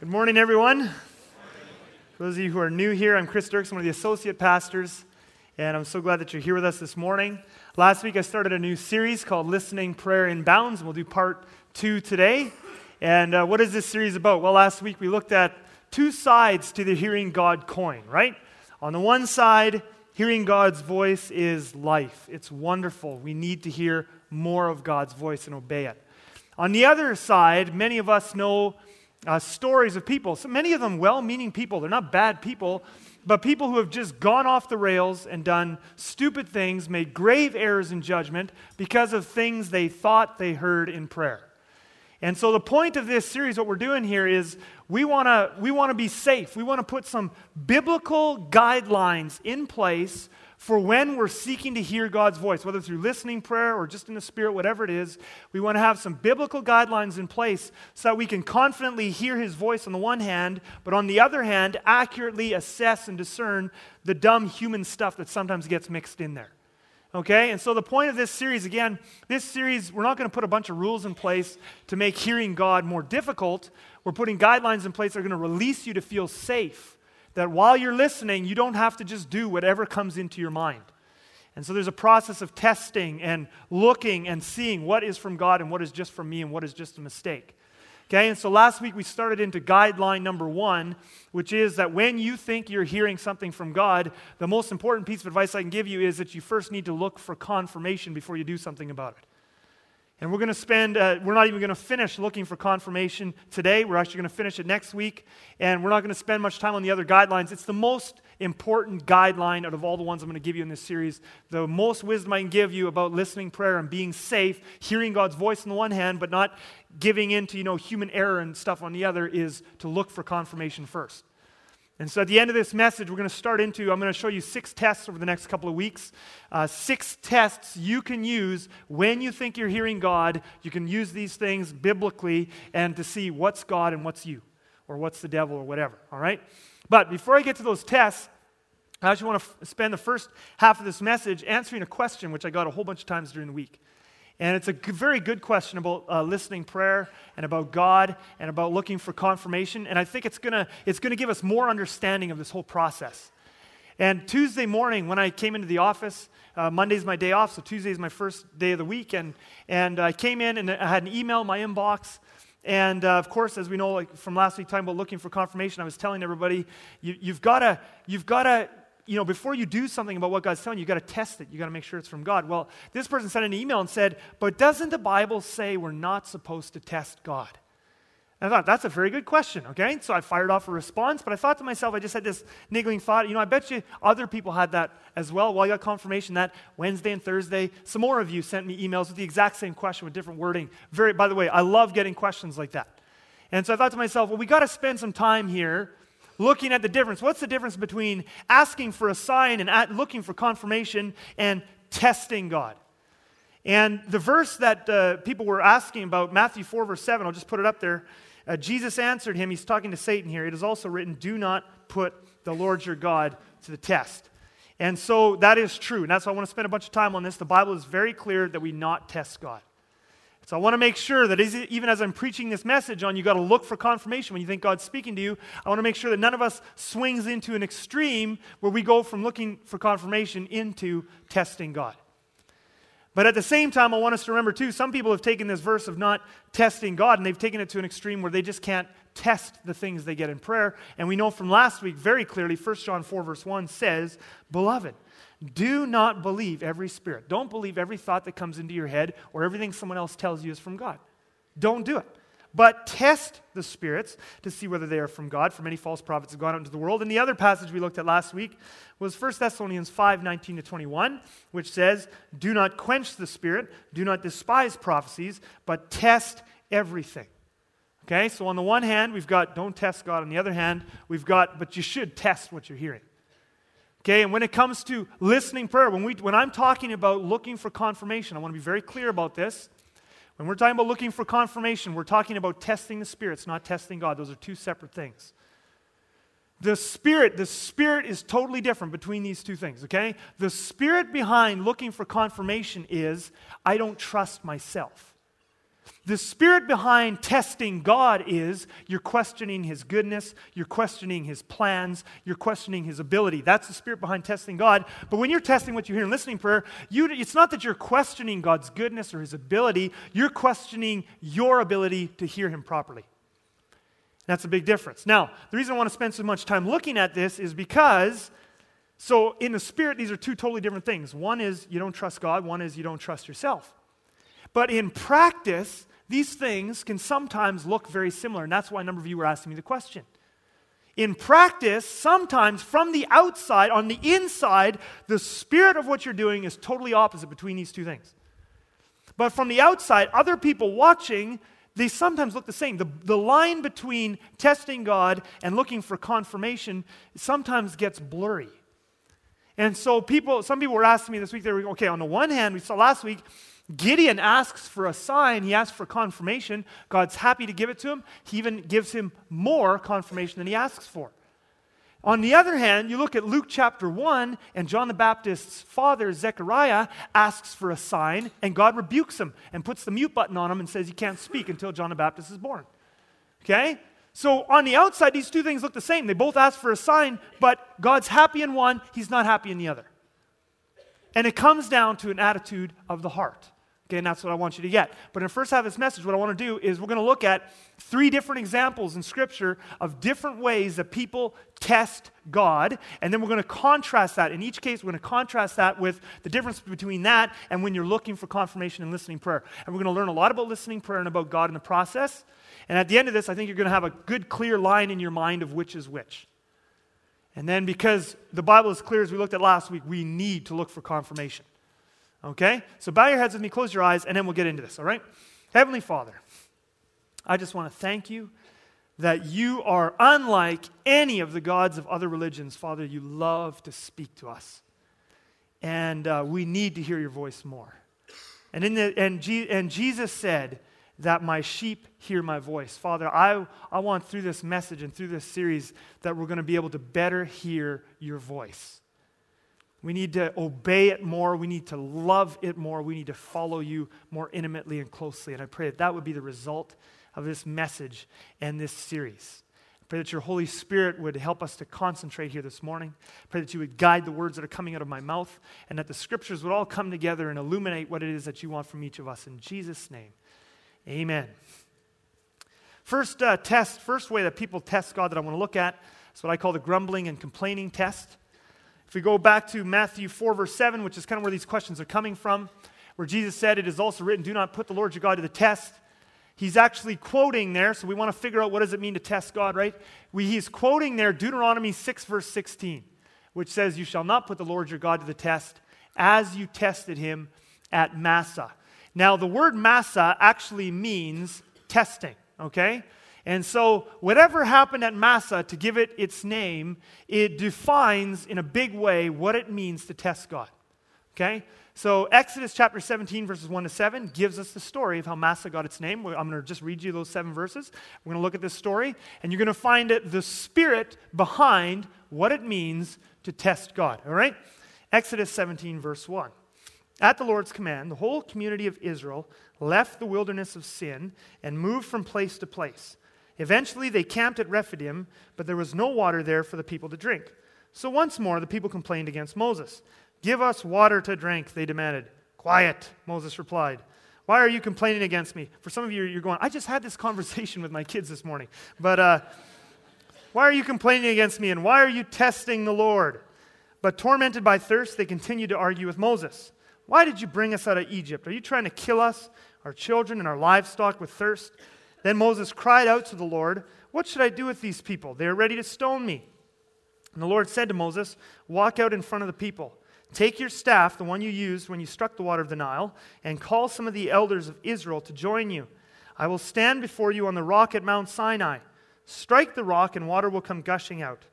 Good morning, everyone. For those of you who are new here, I'm Chris Dirks, one of the associate pastors, and I'm so glad that you're here with us this morning. Last week, I started a new series called Listening Prayer in Bounds, and we'll do part two today. And uh, what is this series about? Well, last week we looked at two sides to the hearing God coin, right? On the one side, hearing God's voice is life. It's wonderful. We need to hear more of God's voice and obey it. On the other side, many of us know uh, stories of people, so many of them well meaning people. They're not bad people, but people who have just gone off the rails and done stupid things, made grave errors in judgment because of things they thought they heard in prayer. And so, the point of this series, what we're doing here is we want to we wanna be safe. We want to put some biblical guidelines in place for when we're seeking to hear God's voice, whether through listening prayer or just in the Spirit, whatever it is, we want to have some biblical guidelines in place so that we can confidently hear His voice on the one hand, but on the other hand, accurately assess and discern the dumb human stuff that sometimes gets mixed in there. Okay? And so the point of this series, again, this series, we're not going to put a bunch of rules in place to make hearing God more difficult. We're putting guidelines in place that are going to release you to feel safe that while you're listening, you don't have to just do whatever comes into your mind. And so there's a process of testing and looking and seeing what is from God and what is just from me and what is just a mistake. Okay, and so last week we started into guideline number one, which is that when you think you're hearing something from God, the most important piece of advice I can give you is that you first need to look for confirmation before you do something about it. And we're going to spend, uh, we're not even going to finish looking for confirmation today. We're actually going to finish it next week. And we're not going to spend much time on the other guidelines. It's the most important guideline out of all the ones I'm going to give you in this series. The most wisdom I can give you about listening prayer and being safe, hearing God's voice on the one hand, but not giving in to, you know, human error and stuff on the other, is to look for confirmation first. And so at the end of this message, we're going to start into, I'm going to show you six tests over the next couple of weeks. Uh, six tests you can use when you think you're hearing God. You can use these things biblically and to see what's God and what's you, or what's the devil, or whatever. All right? But before I get to those tests, I actually want to f- spend the first half of this message answering a question which I got a whole bunch of times during the week. And it's a very good question about uh, listening prayer and about God and about looking for confirmation. And I think it's going to it's gonna give us more understanding of this whole process. And Tuesday morning, when I came into the office, uh, Monday's my day off, so Tuesday is my first day of the week. And, and I came in and I had an email in my inbox. And uh, of course, as we know like from last week, talking about looking for confirmation, I was telling everybody, you, you've got to you've got to you know, before you do something about what God's telling you, you got to test it. You got to make sure it's from God. Well, this person sent an email and said, But doesn't the Bible say we're not supposed to test God? And I thought, that's a very good question, okay? So I fired off a response, but I thought to myself, I just had this niggling thought, you know, I bet you other people had that as well. Well, I got confirmation that Wednesday and Thursday, some more of you sent me emails with the exact same question with different wording. Very, by the way, I love getting questions like that. And so I thought to myself, well, we got to spend some time here looking at the difference. What's the difference between asking for a sign and looking for confirmation and testing God? And the verse that uh, people were asking about, Matthew 4, verse 7, I'll just put it up there. Uh, Jesus answered him, he's talking to Satan here. It is also written, Do not put the Lord your God to the test. And so that is true. And that's why I want to spend a bunch of time on this. The Bible is very clear that we not test God. So I want to make sure that even as I'm preaching this message on you got to look for confirmation when you think God's speaking to you, I want to make sure that none of us swings into an extreme where we go from looking for confirmation into testing God. But at the same time, I want us to remember too, some people have taken this verse of not testing God and they've taken it to an extreme where they just can't test the things they get in prayer. And we know from last week very clearly, 1 John 4, verse 1 says, Beloved, do not believe every spirit. Don't believe every thought that comes into your head or everything someone else tells you is from God. Don't do it. But test the spirits to see whether they are from God, for many false prophets have gone out into the world. And the other passage we looked at last week was 1 Thessalonians 5 19 to 21, which says, Do not quench the spirit, do not despise prophecies, but test everything. Okay, so on the one hand, we've got don't test God. On the other hand, we've got, but you should test what you're hearing. Okay, and when it comes to listening prayer, when, we, when I'm talking about looking for confirmation, I want to be very clear about this. When we're talking about looking for confirmation, we're talking about testing the spirits, not testing God. Those are two separate things. The spirit, the spirit is totally different between these two things, okay? The spirit behind looking for confirmation is I don't trust myself. The spirit behind testing God is you're questioning his goodness, you're questioning his plans, you're questioning his ability. That's the spirit behind testing God. But when you're testing what you hear in listening prayer, you, it's not that you're questioning God's goodness or his ability, you're questioning your ability to hear him properly. That's a big difference. Now, the reason I want to spend so much time looking at this is because, so in the spirit, these are two totally different things. One is you don't trust God, one is you don't trust yourself. But in practice, these things can sometimes look very similar, and that's why a number of you were asking me the question. In practice, sometimes from the outside, on the inside, the spirit of what you're doing is totally opposite between these two things. But from the outside, other people watching, they sometimes look the same. The, the line between testing God and looking for confirmation sometimes gets blurry. And so people, some people were asking me this week, they were, okay, on the one hand, we saw last week, Gideon asks for a sign, he asks for confirmation. God's happy to give it to him. He even gives him more confirmation than he asks for. On the other hand, you look at Luke chapter 1, and John the Baptist's father, Zechariah, asks for a sign, and God rebukes him and puts the mute button on him and says he can't speak until John the Baptist is born. Okay? So on the outside, these two things look the same. They both ask for a sign, but God's happy in one, he's not happy in the other. And it comes down to an attitude of the heart. Okay, and that's what I want you to get. But in the first half of this message, what I want to do is we're going to look at three different examples in Scripture of different ways that people test God. And then we're going to contrast that. In each case, we're going to contrast that with the difference between that and when you're looking for confirmation in listening prayer. And we're going to learn a lot about listening prayer and about God in the process. And at the end of this, I think you're going to have a good, clear line in your mind of which is which. And then, because the Bible is clear as we looked at last week, we need to look for confirmation. Okay? So bow your heads with me, close your eyes, and then we'll get into this, all right? Heavenly Father, I just want to thank you that you are unlike any of the gods of other religions. Father, you love to speak to us. And uh, we need to hear your voice more. And, in the, and, and Jesus said that my sheep hear my voice. Father, I, I want through this message and through this series that we're going to be able to better hear your voice. We need to obey it more. We need to love it more. We need to follow you more intimately and closely. And I pray that that would be the result of this message and this series. I pray that your Holy Spirit would help us to concentrate here this morning. I pray that you would guide the words that are coming out of my mouth and that the scriptures would all come together and illuminate what it is that you want from each of us. In Jesus' name, amen. First uh, test, first way that people test God that I want to look at is what I call the grumbling and complaining test. If we go back to Matthew 4, verse 7, which is kind of where these questions are coming from, where Jesus said, It is also written, Do not put the Lord your God to the test. He's actually quoting there, so we want to figure out what does it mean to test God, right? We, he's quoting there Deuteronomy 6, verse 16, which says, You shall not put the Lord your God to the test as you tested him at Massah. Now, the word Massah actually means testing, okay? And so, whatever happened at Massah, to give it its name, it defines in a big way what it means to test God. Okay? So, Exodus chapter 17, verses 1 to 7, gives us the story of how Massah got its name. I'm going to just read you those seven verses. We're going to look at this story, and you're going to find it, the spirit behind what it means to test God. All right? Exodus 17, verse 1. At the Lord's command, the whole community of Israel left the wilderness of sin and moved from place to place. Eventually, they camped at Rephidim, but there was no water there for the people to drink. So once more, the people complained against Moses. Give us water to drink, they demanded. Quiet, Moses replied. Why are you complaining against me? For some of you, you're going, I just had this conversation with my kids this morning. But uh, why are you complaining against me, and why are you testing the Lord? But tormented by thirst, they continued to argue with Moses. Why did you bring us out of Egypt? Are you trying to kill us, our children, and our livestock with thirst? Then Moses cried out to the Lord, What should I do with these people? They are ready to stone me. And the Lord said to Moses, Walk out in front of the people. Take your staff, the one you used when you struck the water of the Nile, and call some of the elders of Israel to join you. I will stand before you on the rock at Mount Sinai. Strike the rock, and water will come gushing out.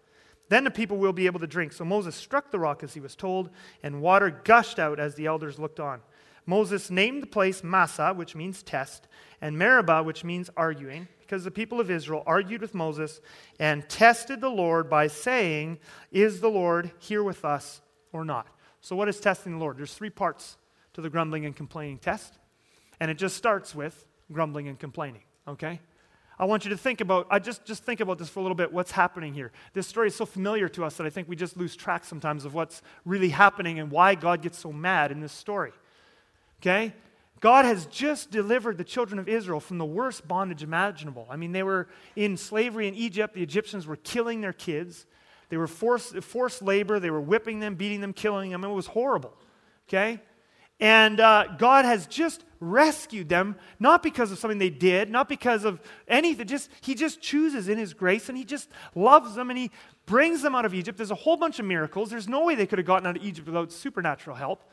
Then the people will be able to drink. So Moses struck the rock as he was told, and water gushed out as the elders looked on. Moses named the place Massah, which means test, and Meribah, which means arguing, because the people of Israel argued with Moses and tested the Lord by saying, Is the Lord here with us or not? So, what is testing the Lord? There's three parts to the grumbling and complaining test. And it just starts with grumbling and complaining, okay? I want you to think about, I just, just think about this for a little bit, what's happening here. This story is so familiar to us that I think we just lose track sometimes of what's really happening and why God gets so mad in this story. Okay? God has just delivered the children of Israel from the worst bondage imaginable. I mean, they were in slavery in Egypt. The Egyptians were killing their kids. They were forced, forced labor. They were whipping them, beating them, killing them. It was horrible. Okay? And uh, God has just rescued them, not because of something they did, not because of anything. Just He just chooses in His grace, and He just loves them, and He brings them out of Egypt. There's a whole bunch of miracles. There's no way they could have gotten out of Egypt without supernatural help.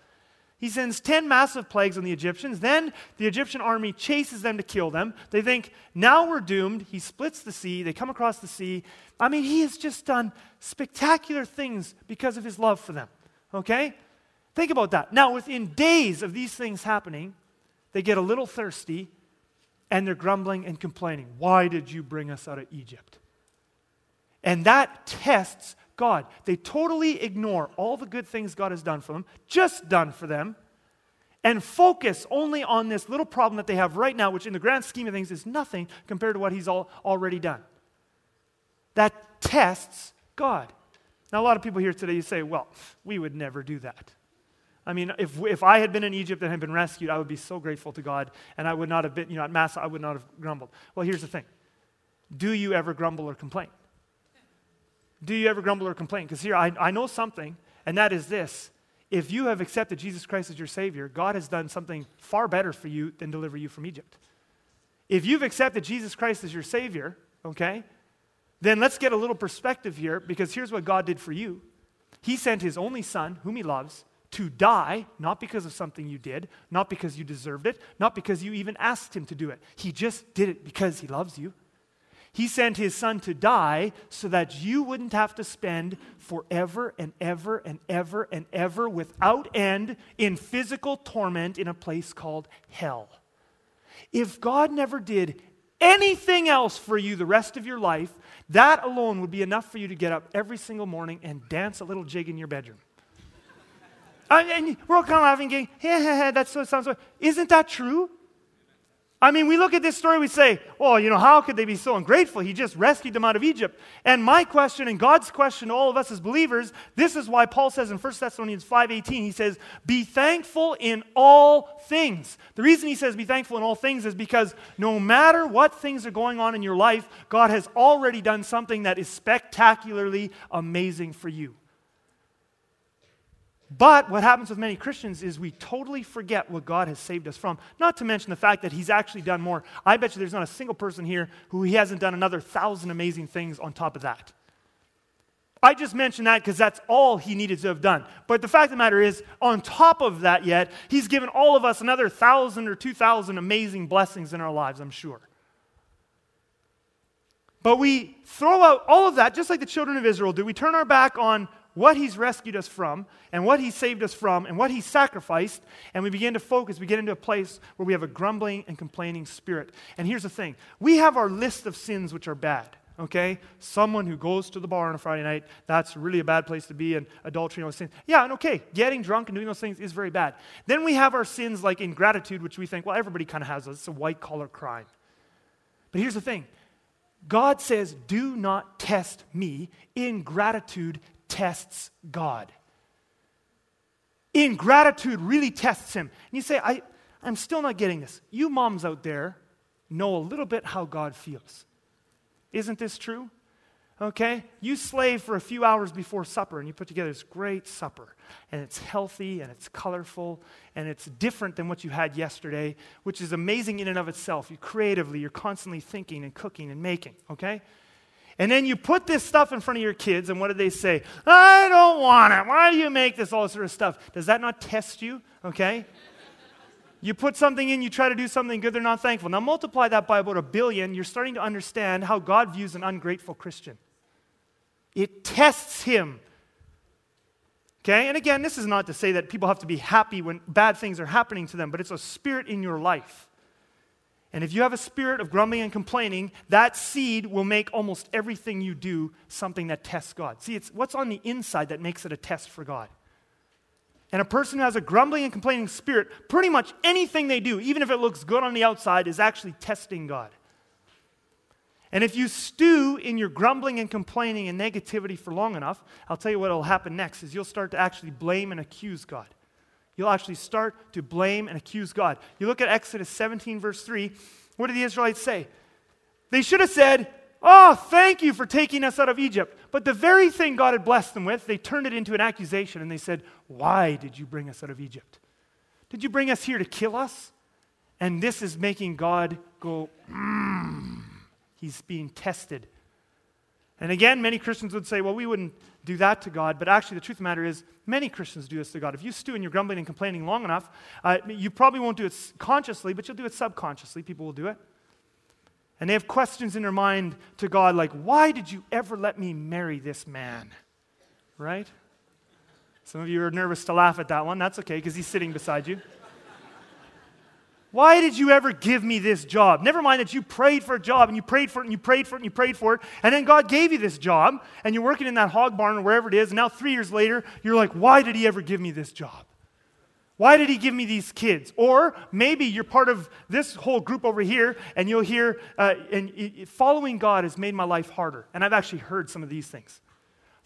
He sends 10 massive plagues on the Egyptians. Then the Egyptian army chases them to kill them. They think, now we're doomed. He splits the sea. They come across the sea. I mean, he has just done spectacular things because of his love for them. Okay? Think about that. Now, within days of these things happening, they get a little thirsty and they're grumbling and complaining. Why did you bring us out of Egypt? And that tests God. They totally ignore all the good things God has done for them, just done for them, and focus only on this little problem that they have right now, which in the grand scheme of things is nothing compared to what He's all, already done. That tests God. Now, a lot of people here today, you say, well, we would never do that. I mean, if, if I had been in Egypt and had been rescued, I would be so grateful to God, and I would not have been, you know, at Mass, I would not have grumbled. Well, here's the thing Do you ever grumble or complain? Do you ever grumble or complain? Because here, I, I know something, and that is this. If you have accepted Jesus Christ as your Savior, God has done something far better for you than deliver you from Egypt. If you've accepted Jesus Christ as your Savior, okay, then let's get a little perspective here because here's what God did for you He sent His only Son, whom He loves, to die, not because of something you did, not because you deserved it, not because you even asked Him to do it. He just did it because He loves you. He sent his son to die so that you wouldn't have to spend forever and ever and ever and ever without end in physical torment in a place called hell. If God never did anything else for you the rest of your life, that alone would be enough for you to get up every single morning and dance a little jig in your bedroom. and we're all kind of laughing, going, that's what sounds. Isn't that true? I mean, we look at this story, we say, well, you know, how could they be so ungrateful? He just rescued them out of Egypt. And my question and God's question to all of us as believers, this is why Paul says in 1 Thessalonians 5:18, he says, "Be thankful in all things." The reason he says be thankful in all things is because no matter what things are going on in your life, God has already done something that is spectacularly amazing for you. But what happens with many Christians is we totally forget what God has saved us from. Not to mention the fact that He's actually done more. I bet you there's not a single person here who He hasn't done another thousand amazing things on top of that. I just mentioned that because that's all He needed to have done. But the fact of the matter is, on top of that, yet, He's given all of us another thousand or two thousand amazing blessings in our lives, I'm sure. But we throw out all of that, just like the children of Israel do. We turn our back on what he's rescued us from and what he saved us from and what he sacrificed, and we begin to focus. We get into a place where we have a grumbling and complaining spirit. And here's the thing we have our list of sins which are bad. Okay? Someone who goes to the bar on a Friday night, that's really a bad place to be, and adultery and those things. Yeah, and okay, getting drunk and doing those things is very bad. Then we have our sins like ingratitude, which we think, well, everybody kind of has those. It's a white collar crime. But here's the thing God says, do not test me. Ingratitude tests God. Ingratitude really tests him. And you say, I, I'm still not getting this. You moms out there know a little bit how God feels. Isn't this true? Okay? You slave for a few hours before supper and you put together this great supper. And it's healthy and it's colorful and it's different than what you had yesterday, which is amazing in and of itself. You creatively, you're constantly thinking and cooking and making. Okay? And then you put this stuff in front of your kids, and what do they say? I don't want it. Why do you make this all sort of stuff? Does that not test you? Okay? You put something in, you try to do something good, they're not thankful. Now multiply that by about a billion, you're starting to understand how God views an ungrateful Christian. It tests him. Okay? And again, this is not to say that people have to be happy when bad things are happening to them, but it's a spirit in your life. And if you have a spirit of grumbling and complaining, that seed will make almost everything you do something that tests God. See, it's what's on the inside that makes it a test for God. And a person who has a grumbling and complaining spirit, pretty much anything they do, even if it looks good on the outside, is actually testing God. And if you stew in your grumbling and complaining and negativity for long enough, I'll tell you what will happen next is you'll start to actually blame and accuse God. You'll actually start to blame and accuse God. You look at Exodus 17, verse 3. What did the Israelites say? They should have said, Oh, thank you for taking us out of Egypt. But the very thing God had blessed them with, they turned it into an accusation and they said, Why did you bring us out of Egypt? Did you bring us here to kill us? And this is making God go, Mmm. He's being tested. And again, many Christians would say, well, we wouldn't do that to God. But actually, the truth of the matter is, many Christians do this to God. If you stew and you're grumbling and complaining long enough, uh, you probably won't do it consciously, but you'll do it subconsciously. People will do it. And they have questions in their mind to God like, why did you ever let me marry this man? Right? Some of you are nervous to laugh at that one. That's okay, because he's sitting beside you. Why did you ever give me this job? Never mind that you prayed for a job and you prayed for it and you prayed for it and you prayed for it, and then God gave you this job and you're working in that hog barn or wherever it is, and now three years later, you're like, why did He ever give me this job? Why did He give me these kids? Or maybe you're part of this whole group over here and you'll hear, uh, and following God has made my life harder. And I've actually heard some of these things.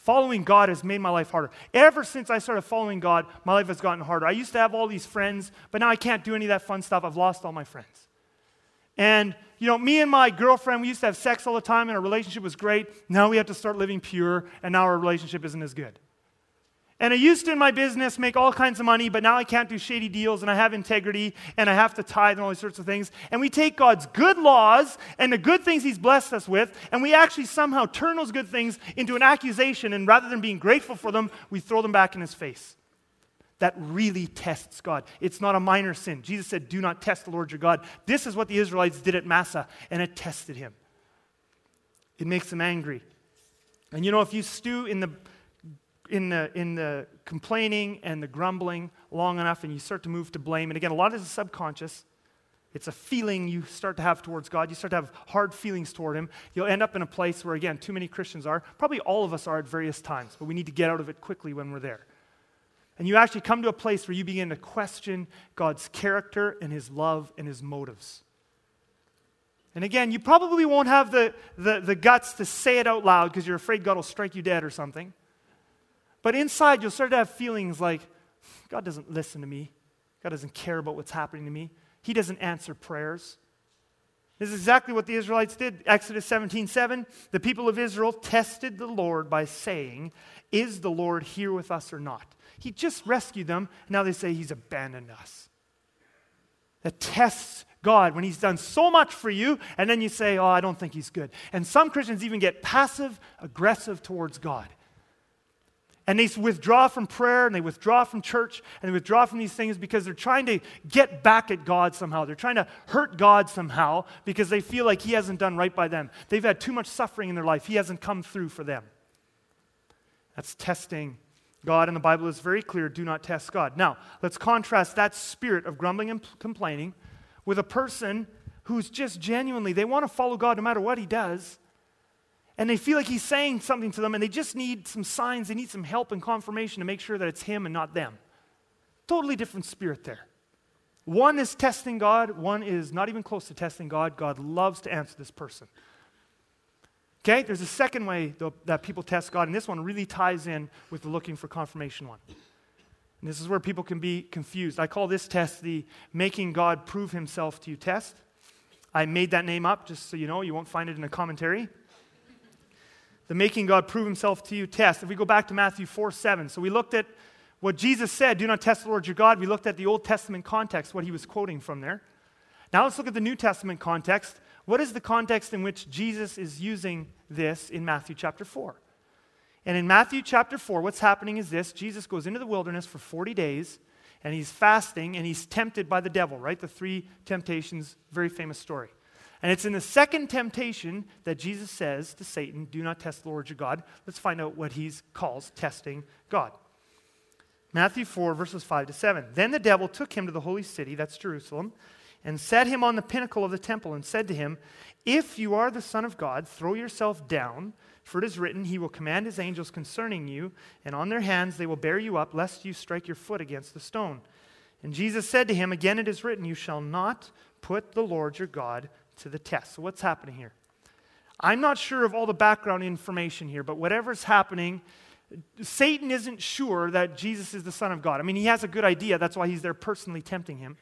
Following God has made my life harder. Ever since I started following God, my life has gotten harder. I used to have all these friends, but now I can't do any of that fun stuff. I've lost all my friends. And, you know, me and my girlfriend, we used to have sex all the time, and our relationship was great. Now we have to start living pure, and now our relationship isn't as good. And I used to in my business make all kinds of money, but now I can't do shady deals and I have integrity and I have to tithe and all these sorts of things. And we take God's good laws and the good things He's blessed us with, and we actually somehow turn those good things into an accusation. And rather than being grateful for them, we throw them back in His face. That really tests God. It's not a minor sin. Jesus said, Do not test the Lord your God. This is what the Israelites did at Massah, and it tested Him. It makes Him angry. And you know, if you stew in the in the, in the complaining and the grumbling long enough and you start to move to blame. And again, a lot is subconscious. It's a feeling you start to have towards God. You start to have hard feelings toward Him. You'll end up in a place where, again, too many Christians are. Probably all of us are at various times, but we need to get out of it quickly when we're there. And you actually come to a place where you begin to question God's character and His love and His motives. And again, you probably won't have the, the, the guts to say it out loud because you're afraid God will strike you dead or something. But inside, you'll start to have feelings like, God doesn't listen to me. God doesn't care about what's happening to me. He doesn't answer prayers. This is exactly what the Israelites did. Exodus 17 7. The people of Israel tested the Lord by saying, Is the Lord here with us or not? He just rescued them. Now they say he's abandoned us. That tests God when he's done so much for you, and then you say, Oh, I don't think he's good. And some Christians even get passive aggressive towards God. And they withdraw from prayer and they withdraw from church and they withdraw from these things because they're trying to get back at God somehow. They're trying to hurt God somehow because they feel like He hasn't done right by them. They've had too much suffering in their life. He hasn't come through for them. That's testing God, and the Bible is very clear do not test God. Now, let's contrast that spirit of grumbling and complaining with a person who's just genuinely, they want to follow God no matter what He does and they feel like he's saying something to them and they just need some signs, they need some help and confirmation to make sure that it's him and not them. Totally different spirit there. One is testing God, one is not even close to testing God. God loves to answer this person. Okay, there's a second way though, that people test God, and this one really ties in with the looking for confirmation one. And this is where people can be confused. I call this test the making God prove himself to you test. I made that name up just so you know, you won't find it in a commentary the making God prove himself to you test. If we go back to Matthew 4 7, so we looked at what Jesus said, do not test the Lord your God. We looked at the Old Testament context, what he was quoting from there. Now let's look at the New Testament context. What is the context in which Jesus is using this in Matthew chapter 4? And in Matthew chapter 4, what's happening is this Jesus goes into the wilderness for 40 days and he's fasting and he's tempted by the devil, right? The three temptations, very famous story. And it's in the second temptation that Jesus says to Satan, Do not test the Lord your God. Let's find out what he calls testing God. Matthew 4, verses 5 to 7. Then the devil took him to the holy city, that's Jerusalem, and set him on the pinnacle of the temple and said to him, If you are the Son of God, throw yourself down, for it is written, He will command His angels concerning you, and on their hands they will bear you up, lest you strike your foot against the stone. And Jesus said to him, Again it is written, You shall not put the Lord your God to the test. So what's happening here? I'm not sure of all the background information here, but whatever's happening, Satan isn't sure that Jesus is the Son of God. I mean, he has a good idea. That's why he's there personally tempting him.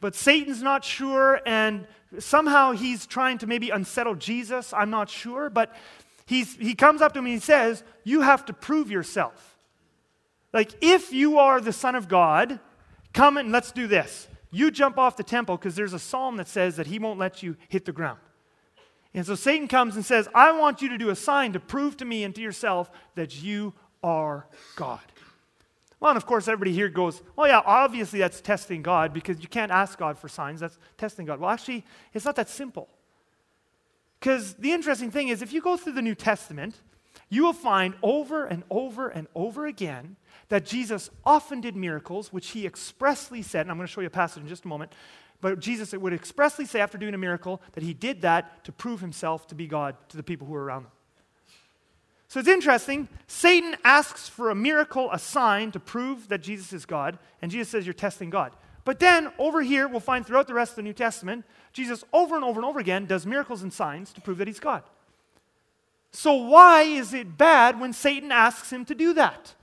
But Satan's not sure, and somehow he's trying to maybe unsettle Jesus. I'm not sure. But he's, he comes up to him and he says, You have to prove yourself. Like, if you are the Son of God, come and let's do this. You jump off the temple because there's a psalm that says that he won't let you hit the ground. And so Satan comes and says, I want you to do a sign to prove to me and to yourself that you are God. Well, and of course, everybody here goes, well, yeah, obviously that's testing God because you can't ask God for signs. That's testing God. Well, actually, it's not that simple. Because the interesting thing is, if you go through the New Testament, you will find over and over and over again that Jesus often did miracles, which he expressly said, and I'm going to show you a passage in just a moment, but Jesus would expressly say after doing a miracle that he did that to prove himself to be God to the people who were around him. So it's interesting. Satan asks for a miracle, a sign to prove that Jesus is God, and Jesus says, You're testing God. But then over here, we'll find throughout the rest of the New Testament, Jesus over and over and over again does miracles and signs to prove that he's God. So why is it bad when Satan asks him to do that?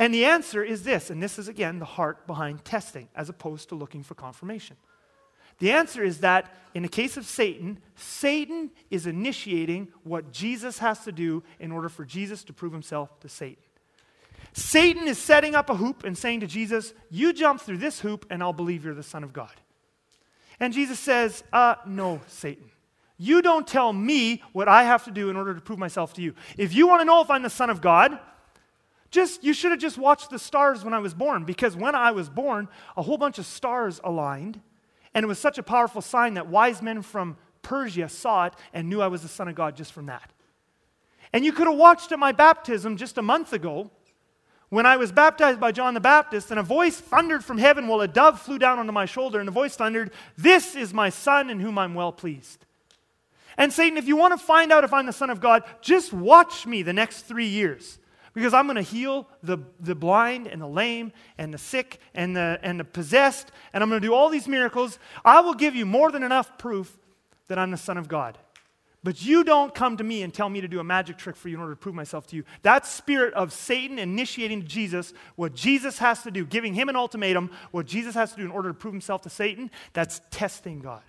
And the answer is this, and this is again the heart behind testing as opposed to looking for confirmation. The answer is that in the case of Satan, Satan is initiating what Jesus has to do in order for Jesus to prove himself to Satan. Satan is setting up a hoop and saying to Jesus, You jump through this hoop and I'll believe you're the Son of God. And Jesus says, uh, No, Satan. You don't tell me what I have to do in order to prove myself to you. If you want to know if I'm the Son of God, just, you should have just watched the stars when I was born, because when I was born, a whole bunch of stars aligned, and it was such a powerful sign that wise men from Persia saw it and knew I was the Son of God just from that. And you could have watched at my baptism just a month ago when I was baptized by John the Baptist, and a voice thundered from heaven while a dove flew down onto my shoulder, and the voice thundered, This is my Son in whom I'm well pleased. And Satan, if you want to find out if I'm the Son of God, just watch me the next three years. Because I'm going to heal the, the blind and the lame and the sick and the, and the possessed, and I'm going to do all these miracles. I will give you more than enough proof that I'm the Son of God. But you don't come to me and tell me to do a magic trick for you in order to prove myself to you. That spirit of Satan initiating Jesus, what Jesus has to do, giving him an ultimatum, what Jesus has to do in order to prove himself to Satan, that's testing God.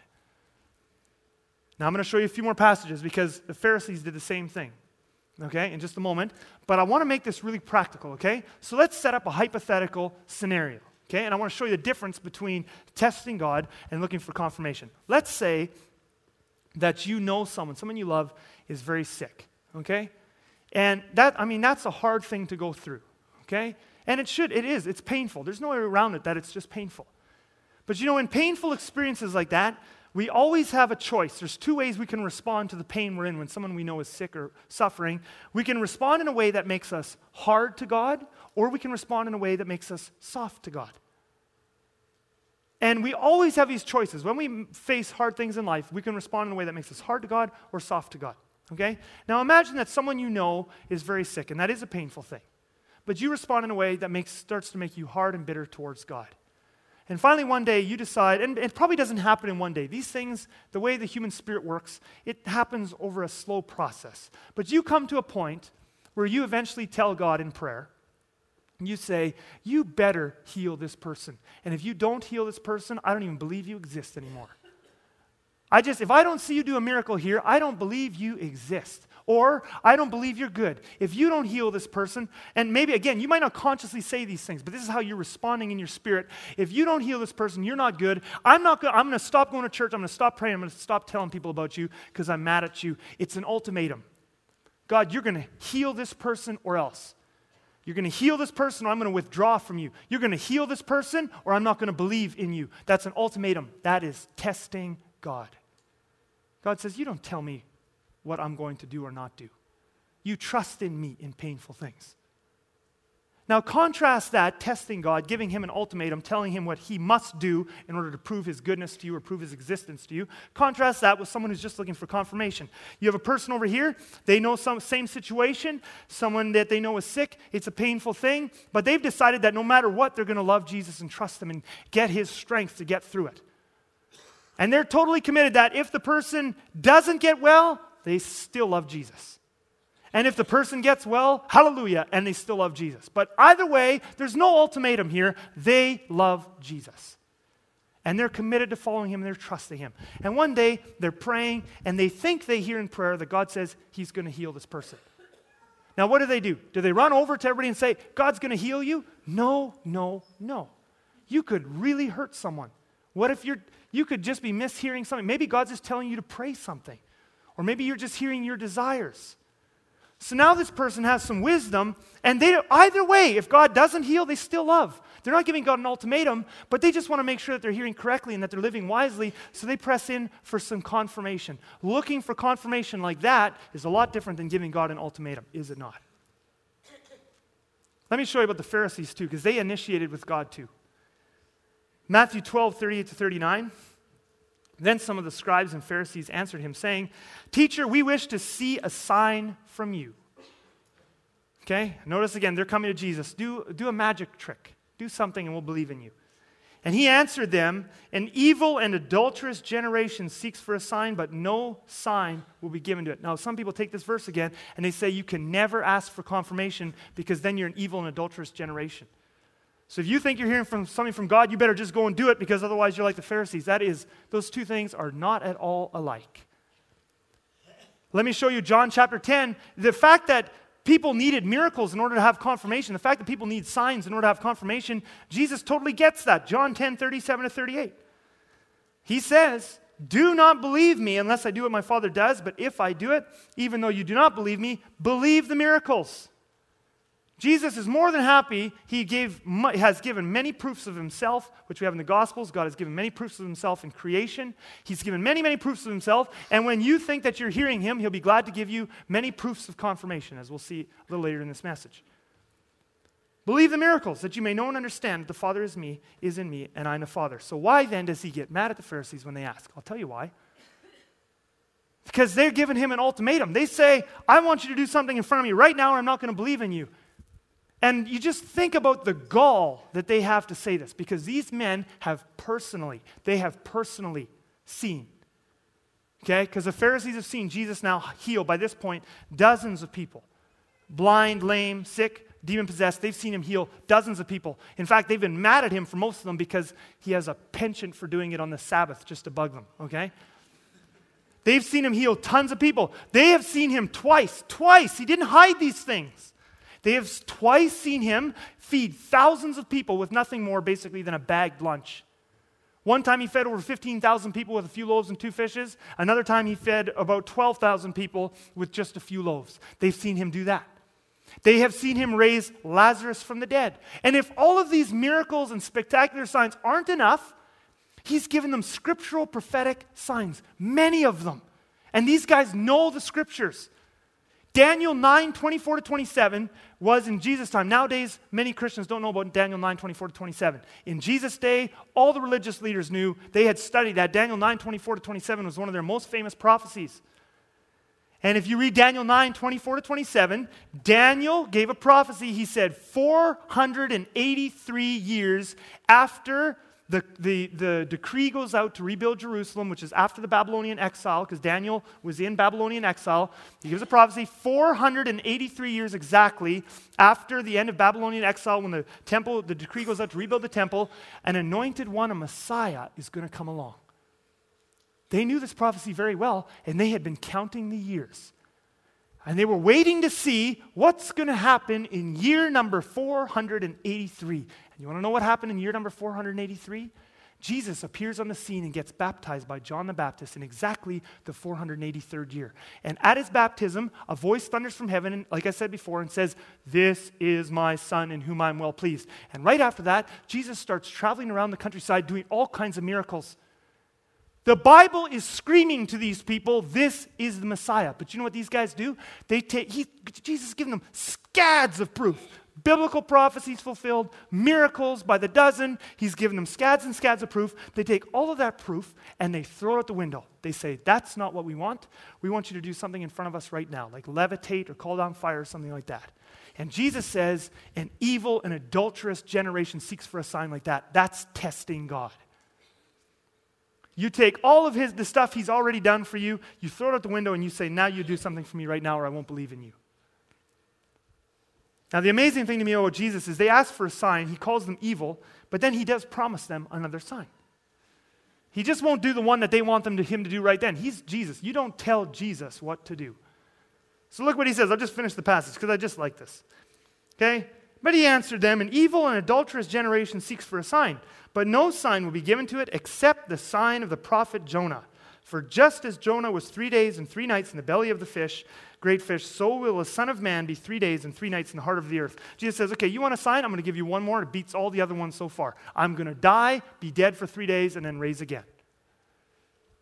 Now I'm going to show you a few more passages because the Pharisees did the same thing okay, in just a moment. But I want to make this really practical, okay? So let's set up a hypothetical scenario, okay? And I want to show you the difference between testing God and looking for confirmation. Let's say that you know someone, someone you love, is very sick, okay? And that, I mean, that's a hard thing to go through, okay? And it should, it is, it's painful. There's no way around it that it's just painful. But you know, in painful experiences like that, we always have a choice. There's two ways we can respond to the pain we're in when someone we know is sick or suffering. We can respond in a way that makes us hard to God, or we can respond in a way that makes us soft to God. And we always have these choices. When we face hard things in life, we can respond in a way that makes us hard to God or soft to God. Okay? Now imagine that someone you know is very sick, and that is a painful thing. But you respond in a way that makes, starts to make you hard and bitter towards God. And finally, one day you decide, and it probably doesn't happen in one day. These things, the way the human spirit works, it happens over a slow process. But you come to a point where you eventually tell God in prayer, and you say, You better heal this person. And if you don't heal this person, I don't even believe you exist anymore. I just, if I don't see you do a miracle here, I don't believe you exist. Or, I don't believe you're good. If you don't heal this person, and maybe again, you might not consciously say these things, but this is how you're responding in your spirit. If you don't heal this person, you're not good. I'm not good. I'm going to stop going to church. I'm going to stop praying. I'm going to stop telling people about you because I'm mad at you. It's an ultimatum. God, you're going to heal this person or else. You're going to heal this person or I'm going to withdraw from you. You're going to heal this person or I'm not going to believe in you. That's an ultimatum. That is testing God. God says, You don't tell me what I'm going to do or not do. You trust in me in painful things. Now, contrast that, testing God, giving him an ultimatum, telling him what he must do in order to prove his goodness to you or prove his existence to you. Contrast that with someone who's just looking for confirmation. You have a person over here, they know some same situation, someone that they know is sick, it's a painful thing, but they've decided that no matter what, they're going to love Jesus and trust him and get his strength to get through it. And they're totally committed that if the person doesn't get well, they still love Jesus. And if the person gets well, hallelujah, and they still love Jesus. But either way, there's no ultimatum here. They love Jesus. And they're committed to following him and they're trusting him. And one day they're praying and they think they hear in prayer that God says he's going to heal this person. Now, what do they do? Do they run over to everybody and say, God's going to heal you? No, no, no. You could really hurt someone. What if you're, you could just be mishearing something? Maybe God's just telling you to pray something. Or maybe you're just hearing your desires. So now this person has some wisdom, and they either way, if God doesn't heal, they still love. They're not giving God an ultimatum, but they just want to make sure that they're hearing correctly and that they're living wisely, so they press in for some confirmation. Looking for confirmation like that is a lot different than giving God an ultimatum, is it not? Let me show you about the Pharisees too, because they initiated with God too. Matthew 12, 38 to 39. Then some of the scribes and Pharisees answered him, saying, Teacher, we wish to see a sign from you. Okay? Notice again, they're coming to Jesus. Do, do a magic trick. Do something and we'll believe in you. And he answered them, An evil and adulterous generation seeks for a sign, but no sign will be given to it. Now, some people take this verse again and they say you can never ask for confirmation because then you're an evil and adulterous generation. So if you think you're hearing from something from God, you better just go and do it because otherwise you're like the Pharisees. That is, those two things are not at all alike. Let me show you John chapter 10. The fact that people needed miracles in order to have confirmation, the fact that people need signs in order to have confirmation, Jesus totally gets that. John 10, 37 to 38. He says, Do not believe me unless I do what my Father does, but if I do it, even though you do not believe me, believe the miracles. Jesus is more than happy. He gave, has given many proofs of himself, which we have in the Gospels. God has given many proofs of himself in creation. He's given many, many proofs of himself. And when you think that you're hearing him, he'll be glad to give you many proofs of confirmation, as we'll see a little later in this message. Believe the miracles, that you may know and understand that the Father is me, is in me, and I in the Father. So why then does he get mad at the Pharisees when they ask? I'll tell you why. Because they're giving him an ultimatum. They say, I want you to do something in front of me right now, or I'm not going to believe in you. And you just think about the gall that they have to say this because these men have personally, they have personally seen. Okay? Because the Pharisees have seen Jesus now heal, by this point, dozens of people blind, lame, sick, demon possessed. They've seen him heal dozens of people. In fact, they've been mad at him for most of them because he has a penchant for doing it on the Sabbath just to bug them. Okay? They've seen him heal tons of people. They have seen him twice. Twice. He didn't hide these things. They have twice seen him feed thousands of people with nothing more basically than a bagged lunch. One time he fed over 15,000 people with a few loaves and two fishes. Another time he fed about 12,000 people with just a few loaves. They've seen him do that. They have seen him raise Lazarus from the dead. And if all of these miracles and spectacular signs aren't enough, he's given them scriptural prophetic signs, many of them. And these guys know the scriptures. Daniel 9, 24 to 27 was in Jesus' time. Nowadays, many Christians don't know about Daniel 9, 24 to 27. In Jesus' day, all the religious leaders knew, they had studied that. Daniel 9, 24 to 27 was one of their most famous prophecies. And if you read Daniel 9, 24 to 27, Daniel gave a prophecy. He said, 483 years after the, the, the decree goes out to rebuild Jerusalem, which is after the Babylonian exile, because Daniel was in Babylonian exile. He gives a prophecy 483 years exactly after the end of Babylonian exile, when the temple, the decree goes out to rebuild the temple, an anointed one, a Messiah, is going to come along. They knew this prophecy very well, and they had been counting the years. And they were waiting to see what's going to happen in year number 483. You want to know what happened in year number 483? Jesus appears on the scene and gets baptized by John the Baptist in exactly the 483rd year. And at his baptism, a voice thunders from heaven, and like I said before, and says, This is my son in whom I'm well pleased. And right after that, Jesus starts traveling around the countryside doing all kinds of miracles. The Bible is screaming to these people, this is the Messiah. But you know what these guys do? They take, he, Jesus is giving them scads of proof. Biblical prophecies fulfilled, miracles by the dozen. He's given them scads and scads of proof. They take all of that proof and they throw it out the window. They say, That's not what we want. We want you to do something in front of us right now, like levitate or call down fire or something like that. And Jesus says, An evil and adulterous generation seeks for a sign like that. That's testing God. You take all of his, the stuff he's already done for you, you throw it out the window, and you say, Now you do something for me right now, or I won't believe in you. Now, the amazing thing to me about Jesus is they ask for a sign. He calls them evil, but then he does promise them another sign. He just won't do the one that they want them to, him to do right then. He's Jesus. You don't tell Jesus what to do. So look what he says. I'll just finish the passage because I just like this. Okay? But he answered them An evil and adulterous generation seeks for a sign, but no sign will be given to it except the sign of the prophet Jonah. For just as Jonah was three days and three nights in the belly of the fish, great fish, so will the Son of Man be three days and three nights in the heart of the earth. Jesus says, Okay, you want a sign? I'm going to give you one more. It beats all the other ones so far. I'm going to die, be dead for three days, and then raise again.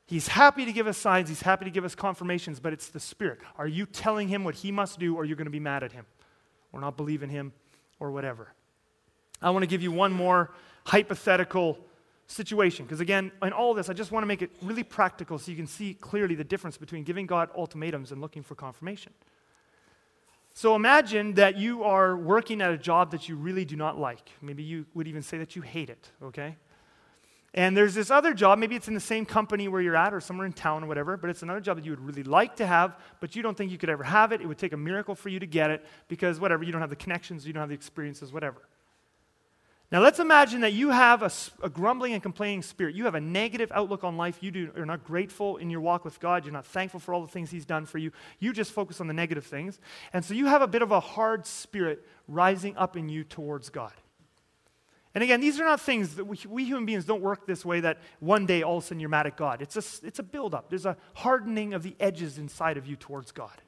He's happy to give us signs, he's happy to give us confirmations, but it's the Spirit. Are you telling him what he must do, or you're going to be mad at him, or not believe in him, or whatever? I want to give you one more hypothetical situation. Because again, in all this, I just want to make it really practical so you can see clearly the difference between giving God ultimatums and looking for confirmation. So imagine that you are working at a job that you really do not like. Maybe you would even say that you hate it, okay? And there's this other job, maybe it's in the same company where you're at or somewhere in town or whatever, but it's another job that you would really like to have, but you don't think you could ever have it. It would take a miracle for you to get it because, whatever, you don't have the connections, you don't have the experiences, whatever. Now, let's imagine that you have a, a, grumbling and complaining spirit. You have a negative outlook on life. You do, are not grateful in your walk with God. You're not thankful for all the things He's done for you. You just focus on the negative things. And so you have a bit of a hard spirit rising up in you towards God. And again, these are not things that we, we human beings don't work this way that one day all of a sudden you're mad at God. It's a, it's a buildup, there's a hardening of the edges inside of you towards God.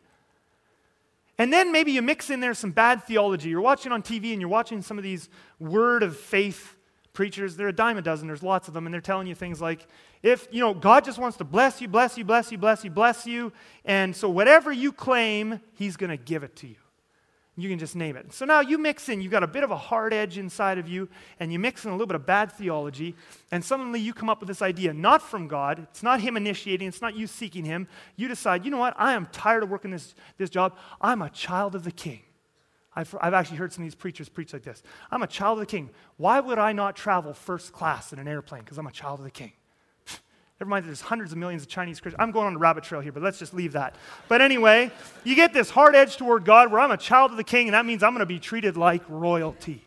And then maybe you mix in there some bad theology. You're watching on TV and you're watching some of these word of faith preachers. They're a dime a dozen, there's lots of them, and they're telling you things like, if, you know, God just wants to bless you, bless you, bless you, bless you, bless you, and so whatever you claim, He's going to give it to you. You can just name it. So now you mix in, you've got a bit of a hard edge inside of you, and you mix in a little bit of bad theology, and suddenly you come up with this idea, not from God. It's not Him initiating, it's not you seeking Him. You decide, you know what? I am tired of working this, this job. I'm a child of the King. I've, I've actually heard some of these preachers preach like this I'm a child of the King. Why would I not travel first class in an airplane? Because I'm a child of the King. Never mind, that there's hundreds of millions of Chinese Christians. I'm going on a rabbit trail here, but let's just leave that. But anyway, you get this hard edge toward God where I'm a child of the king, and that means I'm going to be treated like royalty.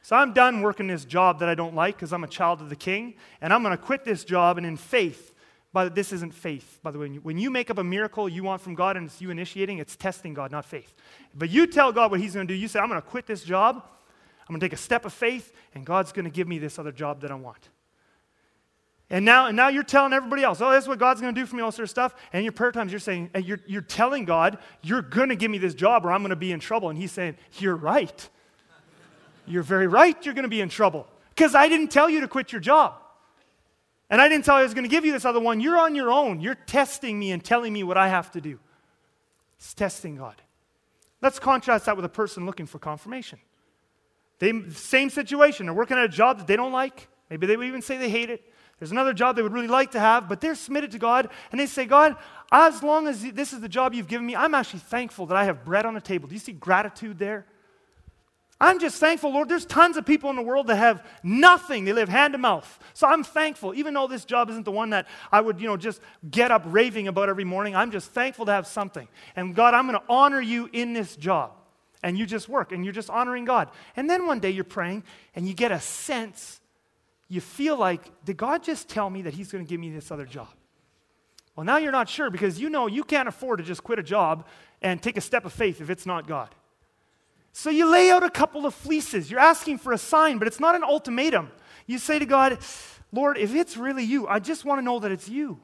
So I'm done working this job that I don't like because I'm a child of the king, and I'm going to quit this job, and in faith, but this isn't faith, by the way. When you make up a miracle you want from God and it's you initiating, it's testing God, not faith. But you tell God what He's going to do. You say, I'm going to quit this job, I'm going to take a step of faith, and God's going to give me this other job that I want. And now, and now you're telling everybody else, oh, that's what God's going to do for me, all sort of stuff. And your prayer times, you're saying, and you're, you're telling God, you're going to give me this job or I'm going to be in trouble. And He's saying, you're right. You're very right, you're going to be in trouble. Because I didn't tell you to quit your job. And I didn't tell you I was going to give you this other one. You're on your own. You're testing me and telling me what I have to do. It's testing God. Let's contrast that with a person looking for confirmation. They, same situation. They're working at a job that they don't like. Maybe they would even say they hate it. There's another job they would really like to have, but they're submitted to God and they say, God, as long as this is the job you've given me, I'm actually thankful that I have bread on the table. Do you see gratitude there? I'm just thankful, Lord. There's tons of people in the world that have nothing. They live hand to mouth. So I'm thankful, even though this job isn't the one that I would, you know, just get up raving about every morning. I'm just thankful to have something. And God, I'm going to honor you in this job. And you just work and you're just honoring God. And then one day you're praying and you get a sense you feel like, did God just tell me that He's going to give me this other job? Well, now you're not sure because you know you can't afford to just quit a job and take a step of faith if it's not God. So you lay out a couple of fleeces. You're asking for a sign, but it's not an ultimatum. You say to God, Lord, if it's really you, I just want to know that it's you.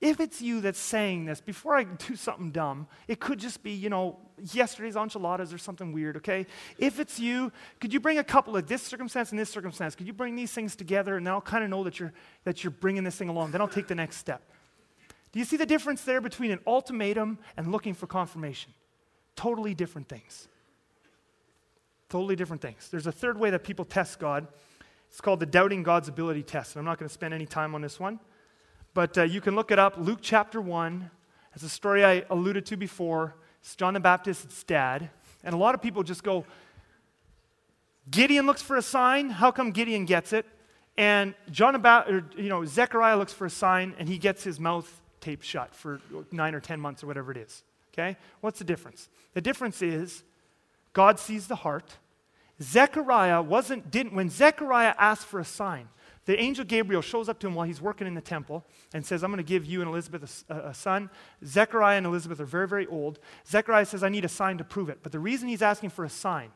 If it's you that's saying this, before I do something dumb, it could just be, you know, yesterday's enchiladas or something weird, okay? If it's you, could you bring a couple of this circumstance and this circumstance? Could you bring these things together and I'll kind of know that you're, that you're bringing this thing along. Then I'll take the next step. Do you see the difference there between an ultimatum and looking for confirmation? Totally different things. Totally different things. There's a third way that people test God. It's called the doubting God's ability test. And I'm not going to spend any time on this one. But uh, you can look it up. Luke chapter 1. It's a story I alluded to before. It's John the Baptist's dad. And a lot of people just go, Gideon looks for a sign. How come Gideon gets it? And John about, or, you know, Zechariah looks for a sign and he gets his mouth taped shut for nine or ten months or whatever it is. Okay? What's the difference? The difference is God sees the heart. Zechariah wasn't, didn't, when Zechariah asked for a sign, the angel Gabriel shows up to him while he's working in the temple and says, I'm going to give you and Elizabeth a, a, son. Zechariah and Elizabeth are very, very old. Zechariah says, I need a sign to prove it. But the reason he's asking for a sign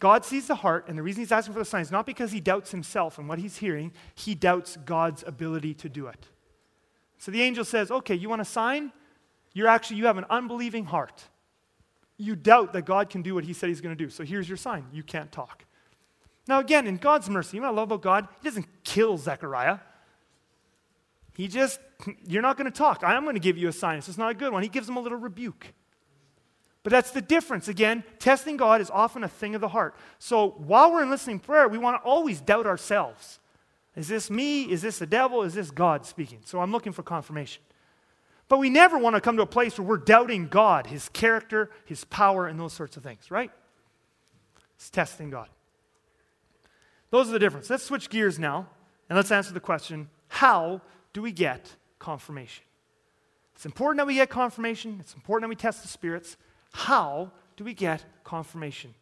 God sees the heart, and the reason he's asking for the sign is not because he doubts himself and what he's hearing, he doubts God's ability to do it. So the angel says, Okay, you want a sign? You're actually, you have an unbelieving heart. You doubt that God can do what he said he's going to do. So here's your sign you can't talk. Now, again, in God's mercy, you know what I love about God? He doesn't kill Zechariah. He just, you're not going to talk. I'm going to give you a sign. It's not a good one. He gives him a little rebuke. But that's the difference. Again, testing God is often a thing of the heart. So while we're in listening prayer, we want to always doubt ourselves. Is this me? Is this the devil? Is this God speaking? So I'm looking for confirmation. But we never want to come to a place where we're doubting God, his character, his power, and those sorts of things, right? It's testing God. Those are the difference. Let's switch gears now and let's answer the question how do we get confirmation? It's important that we get confirmation, it's important that we test the spirits. How do we get confirmation?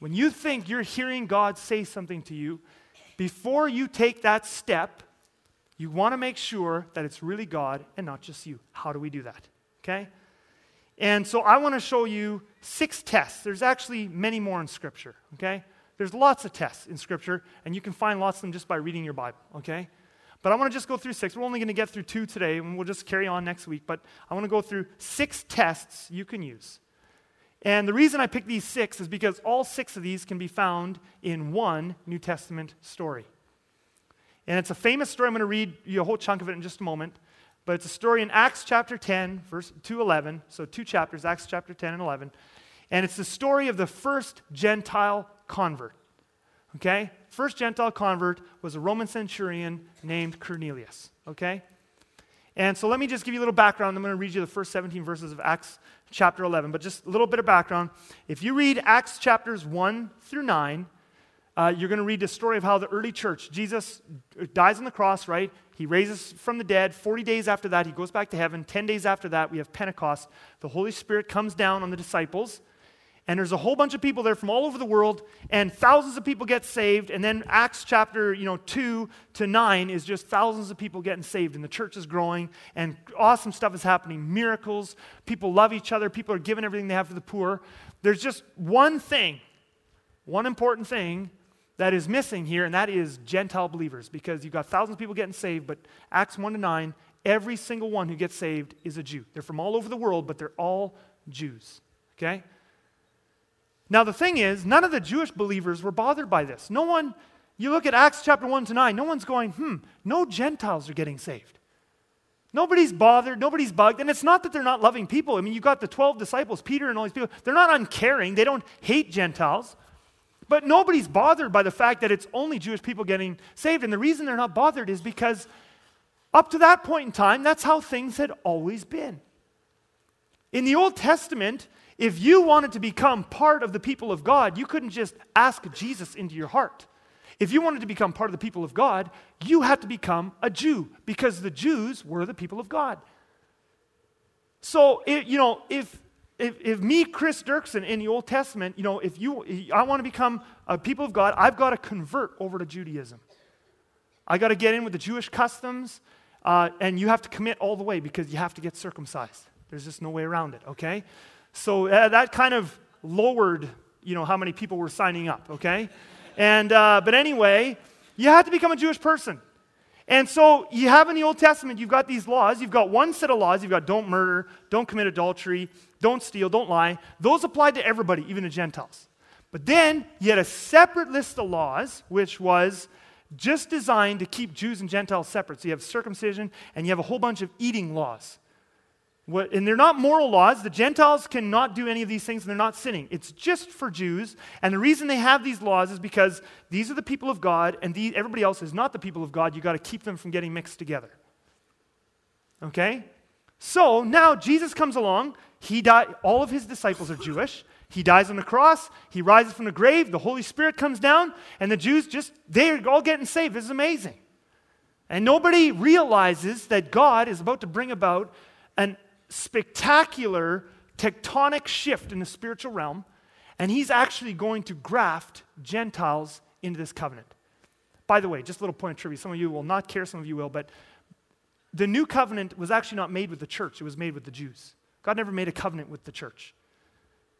When you think you're hearing God say something to you, before you take that step, you want to make sure that it's really God and not just you. How do we do that? Okay? And so I want to show you six tests. There's actually many more in Scripture. Okay? There's lots of tests in Scripture, and you can find lots of them just by reading your Bible. Okay? But I want to just go through six. We're only going to get through two today, and we'll just carry on next week. But I want to go through six tests you can use and the reason I picked these six is because all six of these can be found in one New Testament story. And it's a famous story. I'm going to read you a whole chunk of it in just a moment. But it's a story in Acts chapter 10, verse 211. So two chapters, Acts chapter 10 and 11. And it's the story of the first Gentile convert. Okay? First Gentile convert was a Roman centurion named Cornelius. Okay? And so let me just give you a little background. I'm going to read you the first 17 verses of Acts chapter 11. But just a little bit of background. If you read Acts chapters 1 through 9, uh, you're going to read the story of how the early church, Jesus dies on the cross, right? He raises from the dead. 40 days after that, he goes back to heaven. 10 days after that, we have Pentecost. The Holy Spirit comes down on the disciples. And there's a whole bunch of people there from all over the world, and thousands of people get saved. And then Acts chapter you know, 2 to 9 is just thousands of people getting saved, and the church is growing, and awesome stuff is happening miracles. People love each other, people are giving everything they have to the poor. There's just one thing, one important thing that is missing here, and that is Gentile believers, because you've got thousands of people getting saved, but Acts 1 to 9, every single one who gets saved is a Jew. They're from all over the world, but they're all Jews. Okay? Now, the thing is, none of the Jewish believers were bothered by this. No one, you look at Acts chapter 1 to 9, no one's going, hmm, no Gentiles are getting saved. Nobody's bothered, nobody's bugged. And it's not that they're not loving people. I mean, you've got the 12 disciples, Peter and all these people. They're not uncaring, they don't hate Gentiles. But nobody's bothered by the fact that it's only Jewish people getting saved. And the reason they're not bothered is because up to that point in time, that's how things had always been. In the Old Testament, if you wanted to become part of the people of God, you couldn't just ask Jesus into your heart. If you wanted to become part of the people of God, you had to become a Jew because the Jews were the people of God. So, it, you know, if, if, if me, Chris Dirksen, in the Old Testament, you know, if you, I want to become a people of God, I've got to convert over to Judaism. I got to get in with the Jewish customs, uh, and you have to commit all the way because you have to get circumcised. There's just no way around it, okay? So uh, that kind of lowered, you know, how many people were signing up, okay? And, uh, but anyway, you had to become a Jewish person. And so you have in the Old Testament, you've got these laws. You've got one set of laws. You've got don't murder, don't commit adultery, don't steal, don't lie. Those applied to everybody, even the Gentiles. But then you had a separate list of laws, which was just designed to keep Jews and Gentiles separate. So you have circumcision and you have a whole bunch of eating laws. What, and they're not moral laws. The Gentiles cannot do any of these things and they're not sinning. It's just for Jews. And the reason they have these laws is because these are the people of God and the, everybody else is not the people of God. You've got to keep them from getting mixed together. Okay? So now Jesus comes along. He died, all of his disciples are Jewish. He dies on the cross. He rises from the grave. The Holy Spirit comes down. And the Jews just, they're all getting saved. This is amazing. And nobody realizes that God is about to bring about an spectacular tectonic shift in the spiritual realm, and he's actually going to graft Gentiles into this covenant. By the way, just a little point of trivia. Some of you will not care, some of you will, but the new covenant was actually not made with the church, it was made with the Jews. God never made a covenant with the church.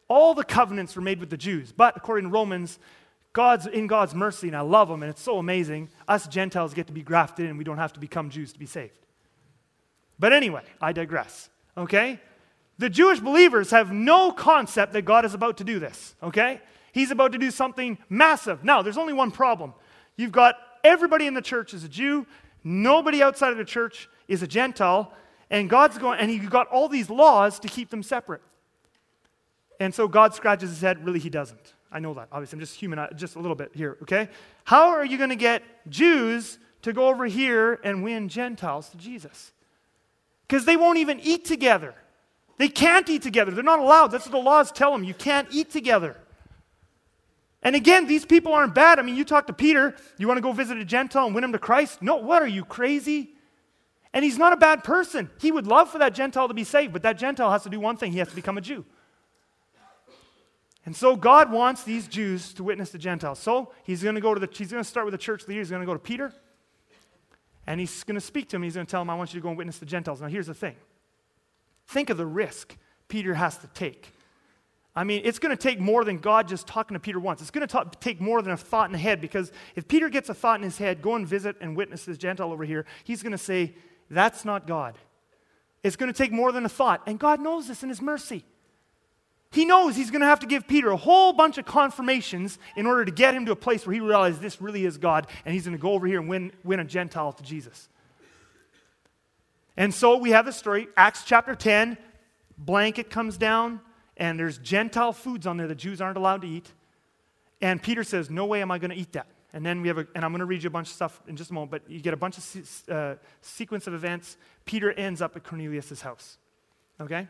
All the covenants were made with the Jews, but according to Romans, God's in God's mercy, and I love him, and it's so amazing. Us Gentiles get to be grafted in, and we don't have to become Jews to be saved. But anyway, I digress. Okay? The Jewish believers have no concept that God is about to do this. Okay? He's about to do something massive. Now, there's only one problem. You've got everybody in the church is a Jew, nobody outside of the church is a Gentile, and God's going, and you've got all these laws to keep them separate. And so God scratches his head. Really, he doesn't. I know that. Obviously, I'm just human, uh, just a little bit here, okay? How are you going to get Jews to go over here and win Gentiles to Jesus? Because they won't even eat together. They can't eat together. They're not allowed. That's what the laws tell them. You can't eat together. And again, these people aren't bad. I mean, you talk to Peter, you want to go visit a Gentile and win him to Christ? No, what are you, crazy? And he's not a bad person. He would love for that Gentile to be saved, but that Gentile has to do one thing he has to become a Jew. And so God wants these Jews to witness the Gentiles. So he's going to go to the he's going to start with the church leader. He's going to go to Peter. And he's going to speak to him. He's going to tell him, I want you to go and witness the Gentiles. Now here's the thing. Think of the risk Peter has to take. I mean, it's going to take more than God just talking to Peter once. It's going to take more than a thought in the head because if Peter gets a thought in his head, go and visit and witness this Gentile over here, he's going to say, That's not God. It's going to take more than a thought. And God knows this in his mercy. He knows he's going to have to give Peter a whole bunch of confirmations in order to get him to a place where he realizes this really is God, and he's going to go over here and win, win a Gentile to Jesus. And so we have the story, Acts chapter 10, blanket comes down, and there's Gentile foods on there that Jews aren't allowed to eat. And Peter says, No way am I going to eat that. And then we have a, and I'm going to read you a bunch of stuff in just a moment, but you get a bunch of uh, sequence of events. Peter ends up at Cornelius' house. Okay?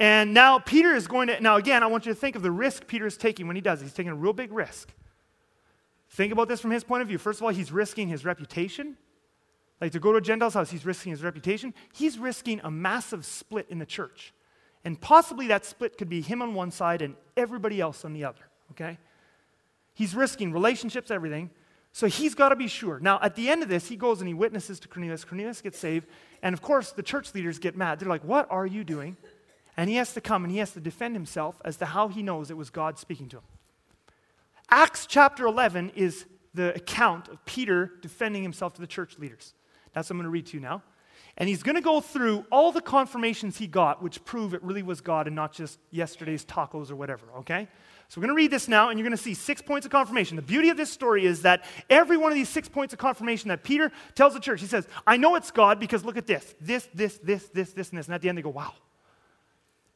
And now Peter is going to, now again, I want you to think of the risk Peter is taking when he does. He's taking a real big risk. Think about this from his point of view. First of all, he's risking his reputation. Like to go to a Gentile's house, he's risking his reputation. He's risking a massive split in the church. And possibly that split could be him on one side and everybody else on the other, okay? He's risking relationships, everything. So he's got to be sure. Now, at the end of this, he goes and he witnesses to Cornelius. Cornelius gets saved. And of course, the church leaders get mad. They're like, What are you doing? And he has to come and he has to defend himself as to how he knows it was God speaking to him. Acts chapter 11 is the account of Peter defending himself to the church leaders. That's what I'm going to read to you now. And he's going to go through all the confirmations he got, which prove it really was God and not just yesterday's tacos or whatever, okay? So we're going to read this now, and you're going to see six points of confirmation. The beauty of this story is that every one of these six points of confirmation that Peter tells the church, he says, I know it's God because look at this, this, this, this, this, this, and this. And at the end, they go, wow,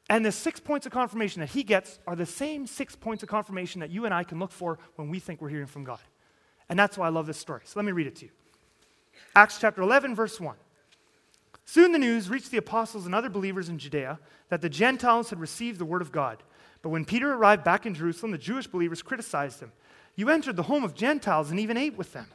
and the six points of confirmation that he gets are the same six points of confirmation that you and I can look for when we think we're hearing from God. And that's why I love this story. So let me read it to you. Acts chapter 11, verse 1. Soon the news reached the apostles and other believers in Judea that the Gentiles had received the word of God. But when Peter arrived back in Jerusalem, the Jewish believers criticized him. You entered the home of Gentiles and even ate with them.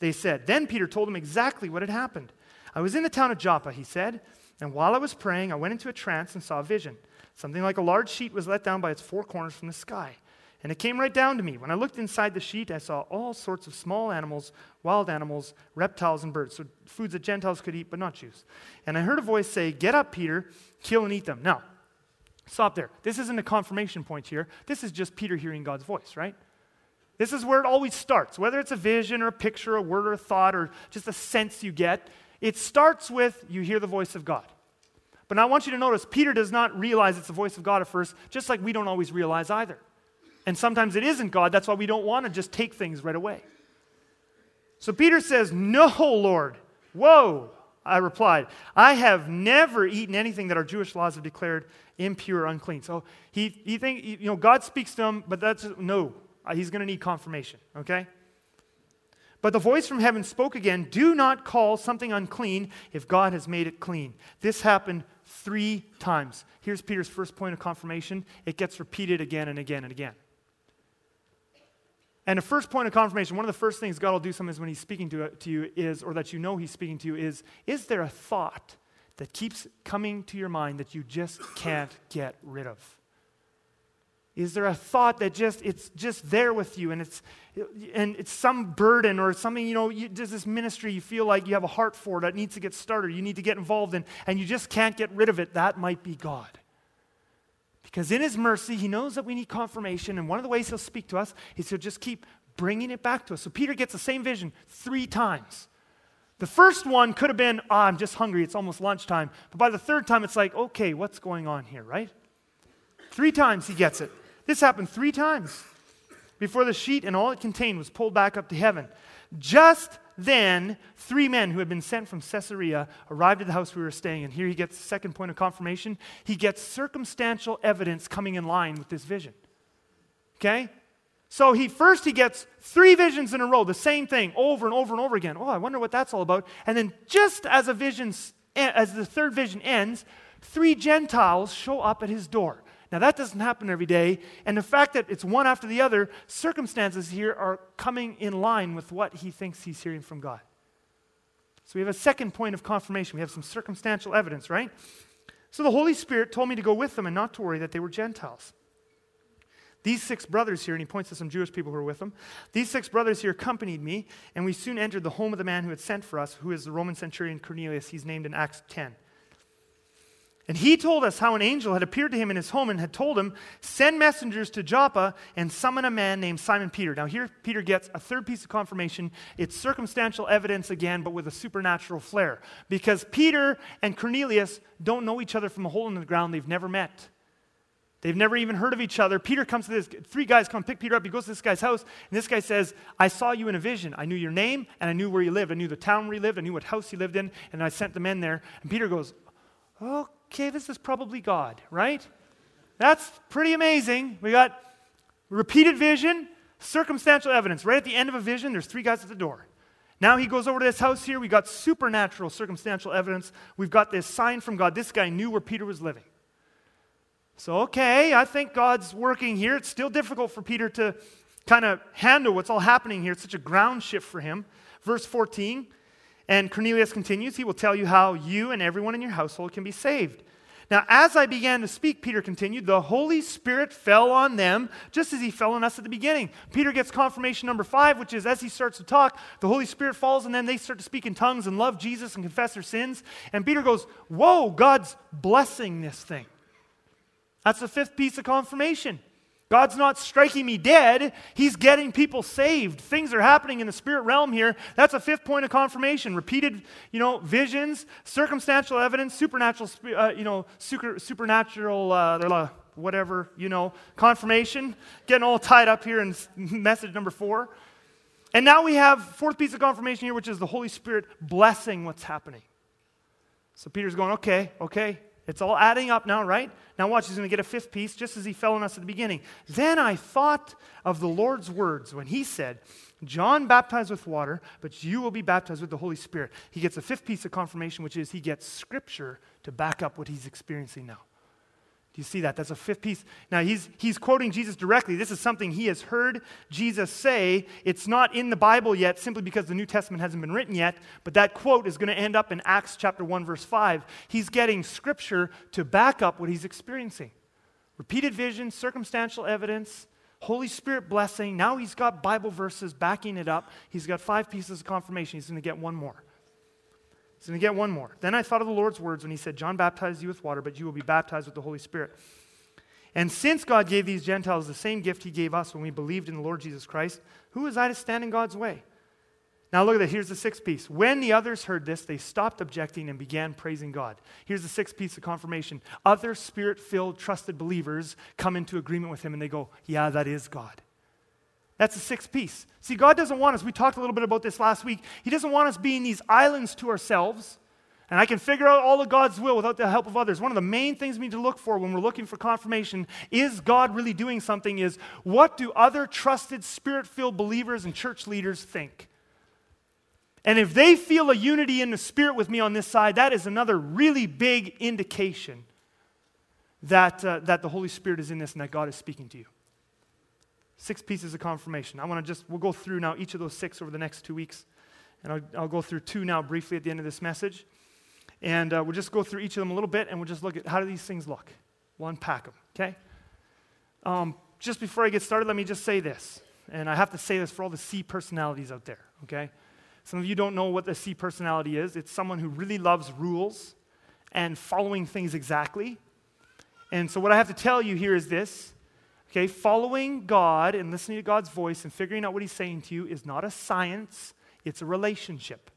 They said. Then Peter told them exactly what had happened. I was in the town of Joppa, he said and while I was praying, I went into a trance and saw a vision. Something like a large sheet was let down by its four corners from the sky. And it came right down to me. When I looked inside the sheet, I saw all sorts of small animals, wild animals, reptiles, and birds. So foods that Gentiles could eat, but not Jews. And I heard a voice say, Get up, Peter, kill and eat them. Now, stop there. This isn't a confirmation point here. This is just Peter hearing God's voice, right? This is where it always starts. Whether it's a vision or a picture, a word or a thought, or just a sense you get, it starts with you hear the voice of God. But I want you to notice Peter does not realize it's the voice of God at first, just like we don't always realize either. And sometimes it isn't God. That's why we don't want to just take things right away. So Peter says, No, Lord. Whoa. I replied, I have never eaten anything that our Jewish laws have declared impure unclean. So he, he you know, God speaks to him, but that's, no, he's going to need confirmation, okay? But the voice from heaven spoke again Do not call something unclean if God has made it clean. This happened three times. Here's Peter's first point of confirmation. It gets repeated again and again and again. And the first point of confirmation, one of the first things God will do sometimes when He's speaking to, to you is, or that you know He's speaking to you, is is there a thought that keeps coming to your mind that you just can't get rid of? Is there a thought that just it's just there with you and it's and it's some burden or something, you know, you, there's this ministry you feel like you have a heart for that needs to get started, you need to get involved in, and you just can't get rid of it. That might be God. Because in His mercy, He knows that we need confirmation, and one of the ways He'll speak to us is He'll just keep bringing it back to us. So Peter gets the same vision three times. The first one could have been, oh, I'm just hungry, it's almost lunchtime. But by the third time, it's like, okay, what's going on here, right? Three times he gets it. This happened three times before the sheet and all it contained was pulled back up to heaven. Just then, three men who had been sent from Caesarea arrived at the house we were staying in. Here he gets the second point of confirmation. He gets circumstantial evidence coming in line with this vision. Okay? So he first he gets three visions in a row, the same thing over and over and over again. Oh, I wonder what that's all about. And then just as a vision as the third vision ends, three Gentiles show up at his door. Now, that doesn't happen every day. And the fact that it's one after the other, circumstances here are coming in line with what he thinks he's hearing from God. So we have a second point of confirmation. We have some circumstantial evidence, right? So the Holy Spirit told me to go with them and not to worry that they were Gentiles. These six brothers here, and he points to some Jewish people who were with him, these six brothers here accompanied me, and we soon entered the home of the man who had sent for us, who is the Roman centurion Cornelius. He's named in Acts 10. And he told us how an angel had appeared to him in his home and had told him, Send messengers to Joppa and summon a man named Simon Peter. Now, here Peter gets a third piece of confirmation. It's circumstantial evidence again, but with a supernatural flair. Because Peter and Cornelius don't know each other from a hole in the ground, they've never met. They've never even heard of each other. Peter comes to this, three guys come pick Peter up. He goes to this guy's house, and this guy says, I saw you in a vision. I knew your name, and I knew where you lived. I knew the town where you lived. I knew what house you lived in, and I sent the men there. And Peter goes, Oh, okay, this is probably God, right? That's pretty amazing. We got repeated vision, circumstantial evidence. Right at the end of a vision, there's three guys at the door. Now he goes over to this house here. We got supernatural, circumstantial evidence. We've got this sign from God. This guy knew where Peter was living. So, okay, I think God's working here. It's still difficult for Peter to kind of handle what's all happening here. It's such a ground shift for him. Verse 14 and Cornelius continues, he will tell you how you and everyone in your household can be saved. Now, as I began to speak, Peter continued, the Holy Spirit fell on them just as he fell on us at the beginning. Peter gets confirmation number five, which is as he starts to talk, the Holy Spirit falls on them. They start to speak in tongues and love Jesus and confess their sins. And Peter goes, Whoa, God's blessing this thing. That's the fifth piece of confirmation. God's not striking me dead. He's getting people saved. Things are happening in the spirit realm here. That's a fifth point of confirmation. Repeated, you know, visions, circumstantial evidence, supernatural, uh, you know, super, supernatural, uh, whatever, you know, confirmation. Getting all tied up here in message number four. And now we have fourth piece of confirmation here, which is the Holy Spirit blessing what's happening. So Peter's going, okay, okay, it's all adding up now, right? Now, watch, he's going to get a fifth piece just as he fell on us at the beginning. Then I thought of the Lord's words when he said, John baptized with water, but you will be baptized with the Holy Spirit. He gets a fifth piece of confirmation, which is he gets scripture to back up what he's experiencing now. Do you see that? That's a fifth piece. Now, he's, he's quoting Jesus directly. This is something he has heard Jesus say. It's not in the Bible yet, simply because the New Testament hasn't been written yet, but that quote is going to end up in Acts chapter 1, verse 5. He's getting scripture to back up what he's experiencing. Repeated vision, circumstantial evidence, Holy Spirit blessing. Now he's got Bible verses backing it up. He's got five pieces of confirmation. He's going to get one more. Going to get one more. Then I thought of the Lord's words when he said, John baptized you with water, but you will be baptized with the Holy Spirit. And since God gave these Gentiles the same gift he gave us when we believed in the Lord Jesus Christ, who was I to stand in God's way? Now look at that. Here's the sixth piece. When the others heard this, they stopped objecting and began praising God. Here's the sixth piece of confirmation. Other spirit filled, trusted believers come into agreement with him and they go, Yeah, that is God. That's the sixth piece. See, God doesn't want us, we talked a little bit about this last week. He doesn't want us being these islands to ourselves, And I can figure out all of God's will without the help of others. One of the main things we need to look for when we're looking for confirmation is God really doing something? Is what do other trusted, spirit filled believers and church leaders think? And if they feel a unity in the spirit with me on this side, that is another really big indication that, uh, that the Holy Spirit is in this and that God is speaking to you. Six pieces of confirmation. I want to just, we'll go through now each of those six over the next two weeks. And I'll, I'll go through two now briefly at the end of this message. And uh, we'll just go through each of them a little bit and we'll just look at how do these things look. We'll unpack them, okay? Um, just before I get started, let me just say this. And I have to say this for all the C personalities out there, okay? Some of you don't know what the C personality is. It's someone who really loves rules and following things exactly. And so, what I have to tell you here is this okay, following God and listening to God's voice and figuring out what He's saying to you is not a science, it's a relationship.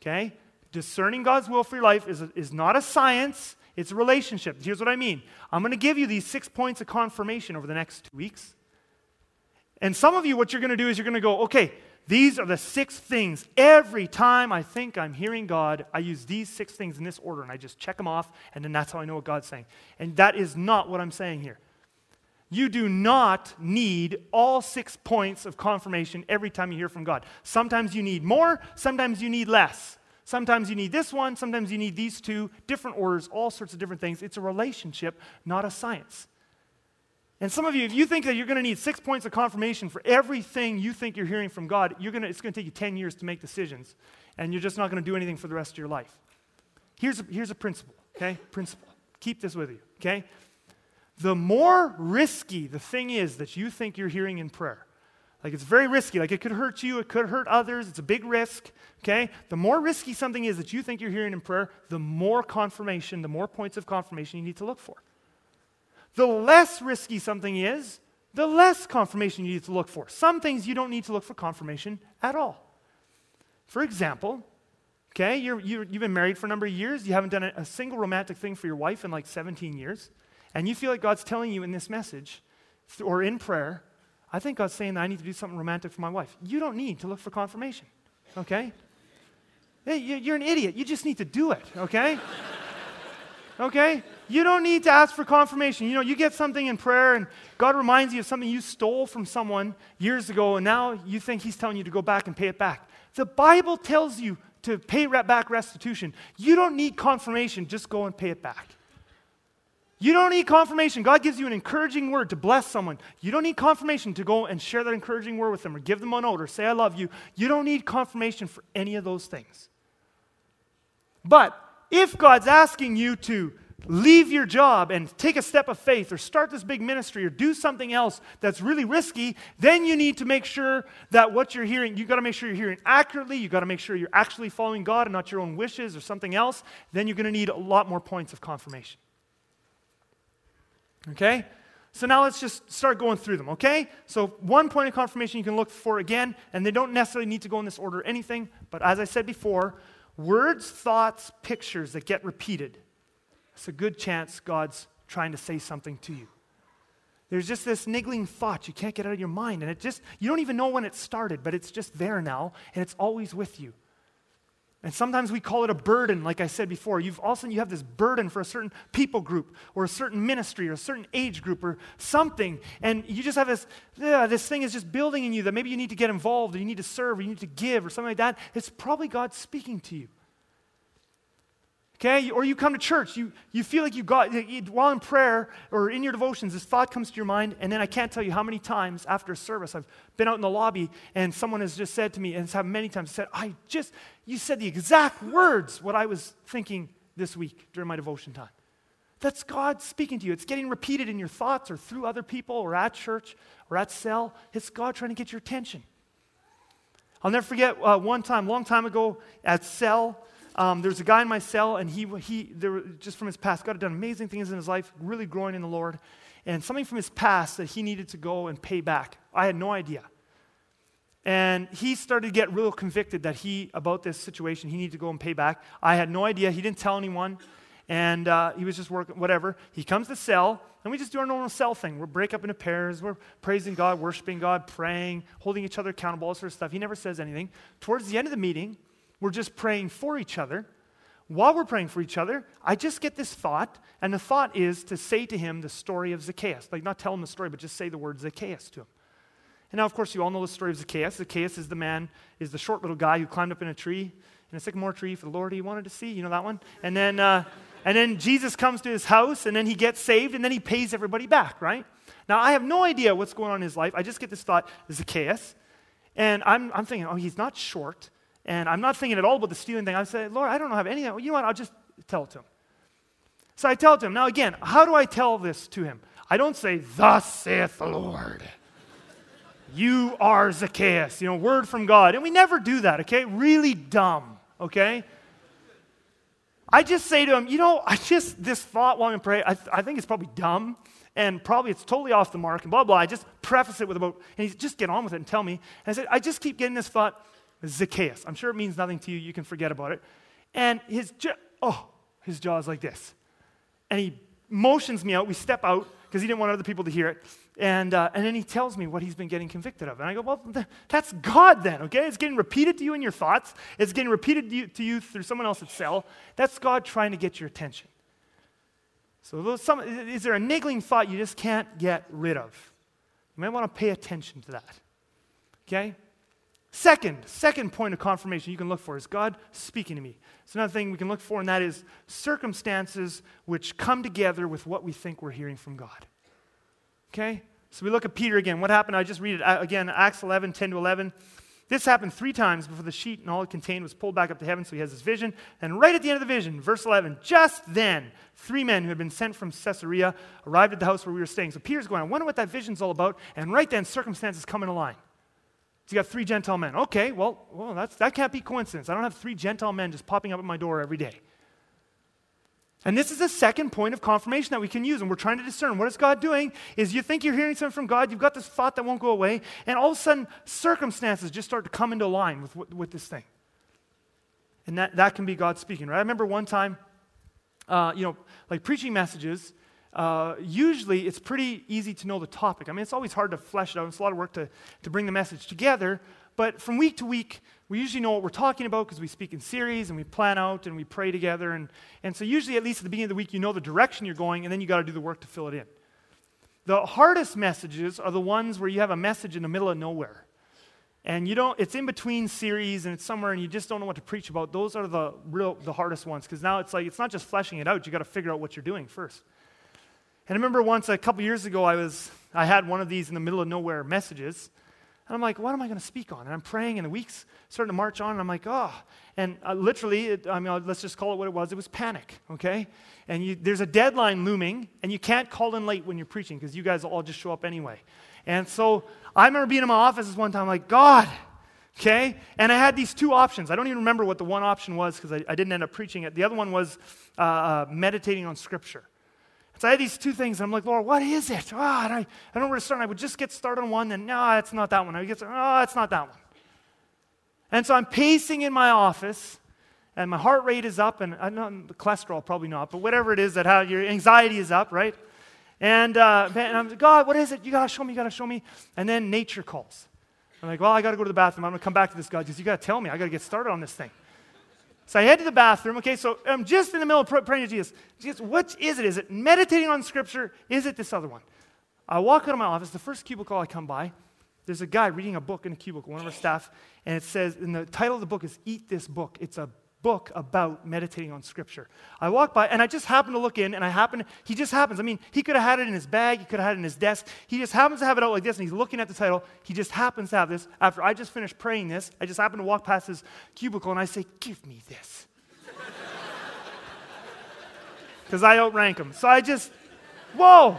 Okay? Discerning God's will for your life is, a, is not a science, it's a relationship. Here's what I mean I'm going to give you these six points of confirmation over the next two weeks. And some of you, what you're going to do is you're going to go, okay, these are the six things. Every time I think I'm hearing God, I use these six things in this order and I just check them off, and then that's how I know what God's saying. And that is not what I'm saying here. You do not need all six points of confirmation every time you hear from God. Sometimes you need more, sometimes you need less. Sometimes you need this one, sometimes you need these two, different orders, all sorts of different things. It's a relationship, not a science. And some of you, if you think that you're going to need six points of confirmation for everything you think you're hearing from God, you're going to, it's going to take you 10 years to make decisions, and you're just not going to do anything for the rest of your life. Here's a, here's a principle, okay? Principle. Keep this with you, okay? The more risky the thing is that you think you're hearing in prayer, like it's very risky, like it could hurt you, it could hurt others, it's a big risk, okay? The more risky something is that you think you're hearing in prayer, the more confirmation, the more points of confirmation you need to look for. The less risky something is, the less confirmation you need to look for. Some things you don't need to look for confirmation at all. For example, okay, you have been married for a number of years, you haven't done a, a single romantic thing for your wife in like 17 years and you feel like God's telling you in this message or in prayer, I think God's saying that I need to do something romantic for my wife. You don't need to look for confirmation, okay? Hey, you're an idiot. You just need to do it, okay? okay? You don't need to ask for confirmation. You know, you get something in prayer and God reminds you of something you stole from someone years ago and now you think He's telling you to go back and pay it back. The Bible tells you to pay back restitution. You don't need confirmation, just go and pay it back. You don't need confirmation. God gives you an encouraging word to bless someone. You don't need confirmation to go and share that encouraging word with them or give them a note or say, I love you. You don't need confirmation for any of those things. But if God's asking you to leave your job and take a step of faith or start this big ministry or do something else that's really risky, then you need to make sure that what you're hearing, you've got to make sure you're hearing accurately. You've got to make sure you're actually following God and not your own wishes or something else. Then you're going to need a lot more points of confirmation. Okay? So now let's just start going through them, okay? So, one point of confirmation you can look for again, and they don't necessarily need to go in this order or anything, but as I said before, words, thoughts, pictures that get repeated. It's a good chance God's trying to say something to you. There's just this niggling thought you can't get out of your mind, and it just, you don't even know when it started, but it's just there now, and it's always with you. And sometimes we call it a burden, like I said before. You've also you have this burden for a certain people group or a certain ministry or a certain age group or something. And you just have this, yeah, this thing is just building in you that maybe you need to get involved or you need to serve or you need to give or something like that. It's probably God speaking to you. Okay? Or you come to church, you, you feel like you got, while in prayer or in your devotions, this thought comes to your mind, and then I can't tell you how many times after a service I've been out in the lobby and someone has just said to me, and it's happened many times, said, I just, you said the exact words what I was thinking this week during my devotion time. That's God speaking to you. It's getting repeated in your thoughts or through other people or at church or at cell. It's God trying to get your attention. I'll never forget uh, one time, long time ago at cell, um, there's a guy in my cell, and he, he there, just from his past, God had done amazing things in his life, really growing in the Lord, and something from his past that he needed to go and pay back. I had no idea. And he started to get real convicted that he, about this situation, he needed to go and pay back. I had no idea. He didn't tell anyone. And uh, he was just working, whatever. He comes to cell, and we just do our normal cell thing. We break up into pairs. We're praising God, worshiping God, praying, holding each other accountable, all sort of stuff. He never says anything. Towards the end of the meeting, we're just praying for each other. while we're praying for each other, I just get this thought, and the thought is to say to him the story of Zacchaeus. Like, not tell him the story, but just say the word Zacchaeus to him. And now, of course, you all know the story of Zacchaeus. Zacchaeus is the man, is the short little guy who climbed up in a tree, in a sycamore tree for the Lord he wanted to see. You know that one? And then, uh, and then Jesus comes to his house, and then he gets saved, and then he pays everybody back, right? Now, I have no idea what's going on in his life. I just get this thought, Zacchaeus. And I'm, I'm thinking, oh, he's not short. And I'm not thinking at all about the stealing thing. I say, Lord, I don't have any of. You know what? I'll just tell it to him. So I tell it to him. Now, again, how do I tell this to him? I don't say, Thus saith the Lord. You are Zacchaeus, you know, word from God. And we never do that, okay? Really dumb, okay? I just say to him, you know, I just, this thought while I'm praying, I, th- I think it's probably dumb and probably it's totally off the mark and blah, blah. I just preface it with about, and he just get on with it and tell me. And I said, I just keep getting this thought, Zacchaeus. I'm sure it means nothing to you. You can forget about it. And his, oh, his jaw is like this. And he motions me out. We step out because he didn't want other people to hear it. And, uh, and then he tells me what he's been getting convicted of. And I go, well, th- that's God then, okay? It's getting repeated to you in your thoughts, it's getting repeated to you, to you through someone else's cell. That's God trying to get your attention. So, some, is there a niggling thought you just can't get rid of? You might want to pay attention to that. Okay? Second, second point of confirmation you can look for is God speaking to me. It's another thing we can look for, and that is circumstances which come together with what we think we're hearing from God. Okay? So we look at Peter again. What happened? I just read it uh, again, Acts 11, 10 to 11. This happened three times before the sheet and all it contained was pulled back up to heaven, so he has this vision. And right at the end of the vision, verse 11, just then, three men who had been sent from Caesarea arrived at the house where we were staying. So Peter's going, I wonder what that vision's all about. And right then, circumstances come into line. So you got three Gentile men. Okay, well, well that's, that can't be coincidence. I don't have three Gentile men just popping up at my door every day. And this is a second point of confirmation that we can use, and we're trying to discern what is God doing. Is you think you're hearing something from God, you've got this thought that won't go away, and all of a sudden circumstances just start to come into line with, with, this thing. And that, that can be God speaking, right? I remember one time, uh, you know, like preaching messages, uh, usually it's pretty easy to know the topic. I mean, it's always hard to flesh it out. It's a lot of work to, to bring the message together. But from week to week, we usually know what we're talking about because we speak in series and we plan out and we pray together. And, and so, usually, at least at the beginning of the week, you know the direction you're going, and then you got to do the work to fill it in. The hardest messages are the ones where you have a message in the middle of nowhere. And you don't, it's in between series and it's somewhere and you just don't know what to preach about. Those are the real, the hardest ones because now it's like, it's not just fleshing it out. You got to figure out what you're doing first. And I remember once, a couple years ago, I was, I had one of these in the middle of nowhere messages. And I'm like, what am I going to speak on? And I'm praying, and the weeks starting to march on, and I'm like, oh. And uh, literally, it, I mean, let's just call it what it was. It was panic, okay? And you, there's a deadline looming, and you can't call in late when you're preaching because you guys will all just show up anyway. And so I remember being in my office this one time, like, God, okay? And I had these two options. I don't even remember what the one option was because I, I, didn't end up preaching it. The other one was uh, uh, meditating on Scripture. So I had these two things. And I'm like, Lord, what is it? Oh, and I, I don't know where to start. And I would just get started on one, and no, it's not that one. I would get started, oh, it's not that one. And so I'm pacing in my office, and my heart rate is up, and uh, I know the cholesterol probably not, but whatever it is that how your anxiety is up, right? And, uh, and I'm like, God, what is it? You gotta show me, you gotta show me. And then nature calls. I'm like, well, I gotta go to the bathroom. I'm gonna come back to this, God, because you gotta tell me. I gotta get started on this thing. So I head to the bathroom. Okay, so I'm just in the middle of praying to Jesus. Jesus, what is it? Is it meditating on Scripture? Is it this other one? I walk out of my office. The first cubicle I come by, there's a guy reading a book in a cubicle, one of our staff, and it says, and the title of the book is Eat This Book. It's a book about meditating on Scripture. I walk by, and I just happen to look in, and I happen, he just happens. I mean, he could have had it in his bag, he could have had it in his desk. He just happens to have it out like this, and he's looking at the title. He just happens to have this. After I just finished praying this, I just happen to walk past his cubicle, and I say, Give me this. Because I outrank him. So I just, whoa.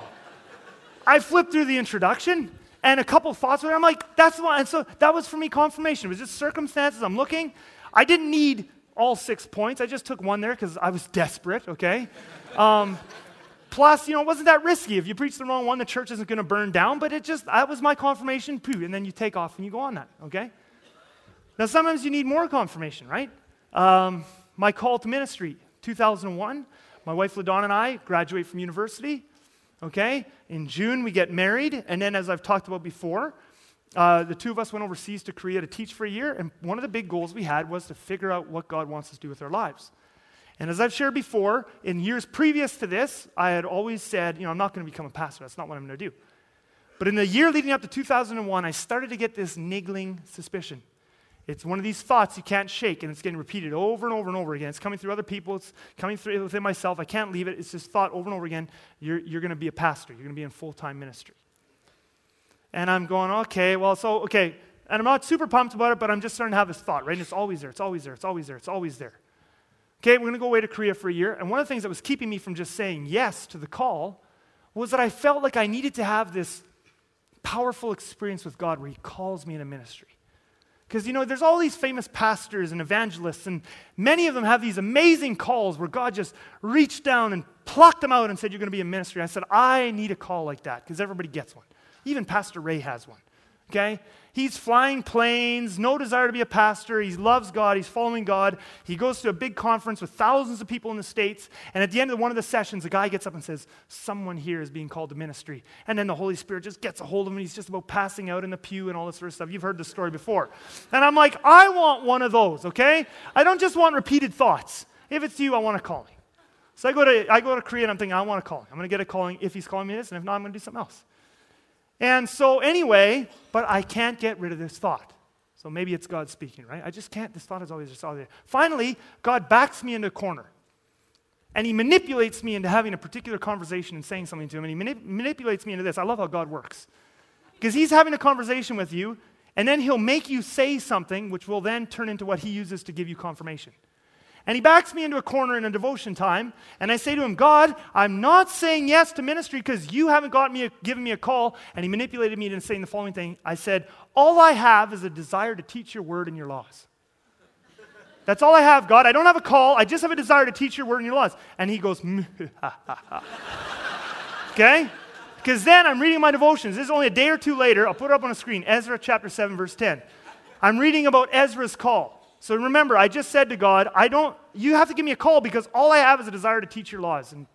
I flipped through the introduction and a couple thoughts. I'm like, that's the one. And so that was for me confirmation. It was just circumstances. I'm looking. I didn't need all six points. I just took one there because I was desperate, okay? Um, plus, you know, it wasn't that risky. If you preach the wrong one, the church isn't going to burn down, but it just, that was my confirmation, poo, and then you take off and you go on that, okay? Now, sometimes you need more confirmation, right? Um, my call to ministry, 2001, my wife LaDon and I graduate from university, okay? In June, we get married, and then, as I've talked about before, uh, the two of us went overseas to Korea to teach for a year, and one of the big goals we had was to figure out what God wants us to do with our lives. And as I've shared before, in years previous to this, I had always said, you know, I'm not going to become a pastor. That's not what I'm going to do. But in the year leading up to 2001, I started to get this niggling suspicion. It's one of these thoughts you can't shake, and it's getting repeated over and over and over again. It's coming through other people, it's coming through within myself. I can't leave it. It's this thought over and over again you're, you're going to be a pastor, you're going to be in full time ministry. And I'm going, okay, well, so, okay. And I'm not super pumped about it, but I'm just starting to have this thought, right? And it's always there, it's always there, it's always there, it's always there. Okay, we're going to go away to Korea for a year. And one of the things that was keeping me from just saying yes to the call was that I felt like I needed to have this powerful experience with God where He calls me into ministry. Because, you know, there's all these famous pastors and evangelists, and many of them have these amazing calls where God just reached down and plucked them out and said, You're going to be a ministry. I said, I need a call like that because everybody gets one. Even Pastor Ray has one. Okay? He's flying planes, no desire to be a pastor. He loves God. He's following God. He goes to a big conference with thousands of people in the States. And at the end of one of the sessions, a guy gets up and says, Someone here is being called to ministry. And then the Holy Spirit just gets a hold of him. He's just about passing out in the pew and all this sort of stuff. You've heard the story before. And I'm like, I want one of those, okay? I don't just want repeated thoughts. If it's you, I want a calling. So I go to, I go to Korea and I'm thinking, I want a calling. I'm going to get a calling if he's calling me this. And if not, I'm going to do something else. And so, anyway, but I can't get rid of this thought. So maybe it's God speaking, right? I just can't. This thought is always just all there. Finally, God backs me into a corner. And he manipulates me into having a particular conversation and saying something to him. And he manip- manipulates me into this. I love how God works. Because he's having a conversation with you, and then he'll make you say something, which will then turn into what he uses to give you confirmation. And he backs me into a corner in a devotion time, and I say to him, God, I'm not saying yes to ministry because you haven't got me a, given me a call. And he manipulated me into saying the following thing I said, All I have is a desire to teach your word and your laws. That's all I have, God. I don't have a call. I just have a desire to teach your word and your laws. And he goes, okay? Because then I'm reading my devotions. This is only a day or two later. I'll put it up on the screen Ezra chapter 7, verse 10. I'm reading about Ezra's call. So remember, I just said to God, I don't, you have to give me a call because all I have is a desire to teach your laws. And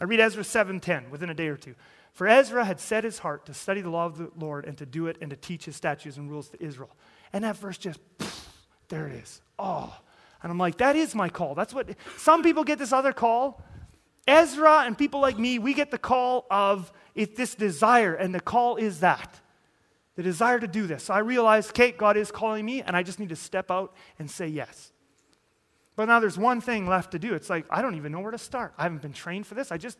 I read Ezra 7:10 within a day or two. For Ezra had set his heart to study the law of the Lord and to do it and to teach his statutes and rules to Israel. And that verse just, poof, there it is. Oh. And I'm like, that is my call. That's what, some people get this other call. Ezra and people like me, we get the call of it's this desire, and the call is that the desire to do this. So I realized, Kate, God is calling me, and I just need to step out and say yes. But now there's one thing left to do. It's like, I don't even know where to start. I haven't been trained for this. I just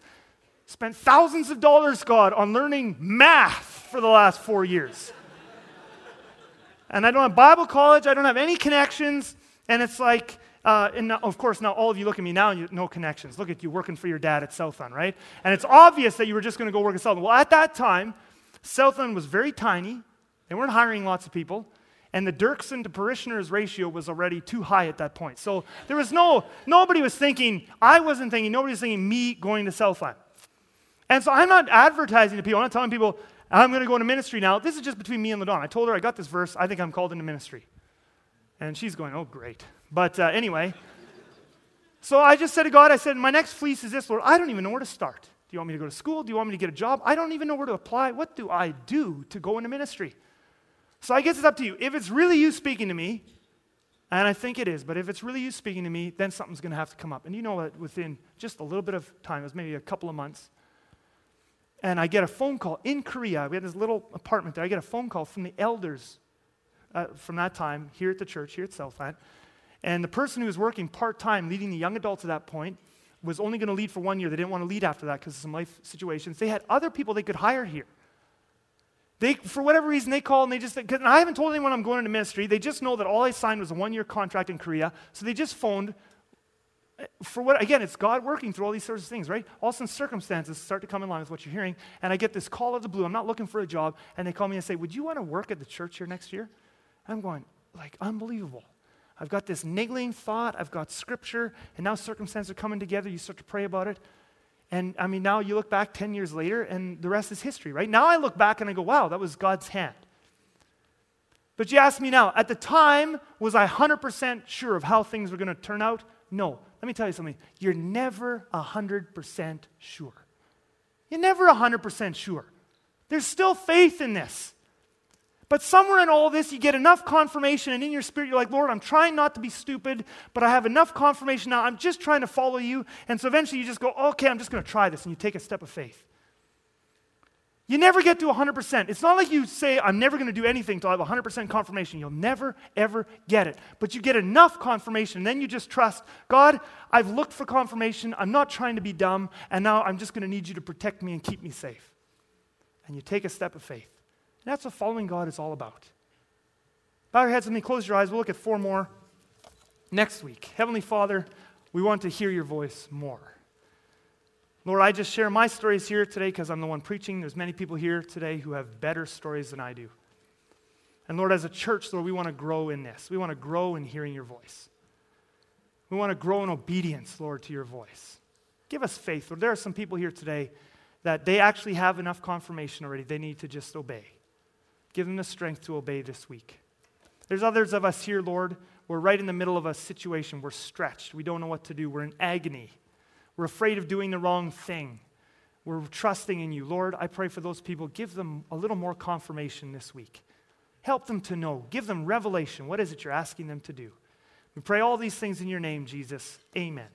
spent thousands of dollars, God, on learning math for the last four years. and I don't have Bible college, I don't have any connections, and it's like, uh, and now, of course, now all of you look at me now and you no connections. Look at you working for your dad at Southland, right? And it's obvious that you were just going to go work at Southland. Well, at that time, Southland was very tiny. They weren't hiring lots of people. And the Dirksen to parishioners ratio was already too high at that point. So there was no, nobody was thinking, I wasn't thinking, nobody was thinking me going to Southland. And so I'm not advertising to people, I'm not telling people, I'm going to go into ministry now. This is just between me and LaDon. I told her I got this verse, I think I'm called into ministry. And she's going, oh, great. But uh, anyway, so I just said to God, I said, my next fleece is this, Lord. I don't even know where to start. Do you want me to go to school? Do you want me to get a job? I don't even know where to apply. What do I do to go into ministry? So I guess it's up to you. If it's really you speaking to me, and I think it is, but if it's really you speaking to me, then something's going to have to come up. And you know what? Within just a little bit of time, it was maybe a couple of months, and I get a phone call in Korea. We had this little apartment there. I get a phone call from the elders uh, from that time here at the church, here at Southland. And the person who was working part time, leading the young adults at that point, was only going to lead for one year. They didn't want to lead after that because of some life situations. They had other people they could hire here. They, for whatever reason, they call and they just, and I haven't told anyone I'm going into ministry. They just know that all I signed was a one year contract in Korea. So they just phoned for what, again, it's God working through all these sorts of things, right? All of circumstances start to come in line with what you're hearing. And I get this call out of the blue. I'm not looking for a job. And they call me and say, Would you want to work at the church here next year? I'm going, like, unbelievable. I've got this niggling thought. I've got scripture. And now circumstances are coming together. You start to pray about it. And I mean, now you look back 10 years later, and the rest is history, right? Now I look back and I go, wow, that was God's hand. But you ask me now, at the time, was I 100% sure of how things were going to turn out? No. Let me tell you something. You're never 100% sure. You're never 100% sure. There's still faith in this. But somewhere in all this, you get enough confirmation, and in your spirit, you're like, Lord, I'm trying not to be stupid, but I have enough confirmation now. I'm just trying to follow you. And so eventually you just go, okay, I'm just going to try this. And you take a step of faith. You never get to 100%. It's not like you say, I'm never going to do anything until I have 100% confirmation. You'll never, ever get it. But you get enough confirmation, and then you just trust God, I've looked for confirmation. I'm not trying to be dumb, and now I'm just going to need you to protect me and keep me safe. And you take a step of faith. And that's what following God is all about. Bow your heads with me, close your eyes. We'll look at four more next week. Heavenly Father, we want to hear your voice more. Lord, I just share my stories here today because I'm the one preaching. There's many people here today who have better stories than I do. And Lord, as a church, Lord, we want to grow in this. We want to grow in hearing your voice. We want to grow in obedience, Lord, to your voice. Give us faith. Lord, there are some people here today that they actually have enough confirmation already. They need to just obey. Give them the strength to obey this week. There's others of us here, Lord. We're right in the middle of a situation. We're stretched. We don't know what to do. We're in agony. We're afraid of doing the wrong thing. We're trusting in you. Lord, I pray for those people. Give them a little more confirmation this week. Help them to know. Give them revelation. What is it you're asking them to do? We pray all these things in your name, Jesus. Amen.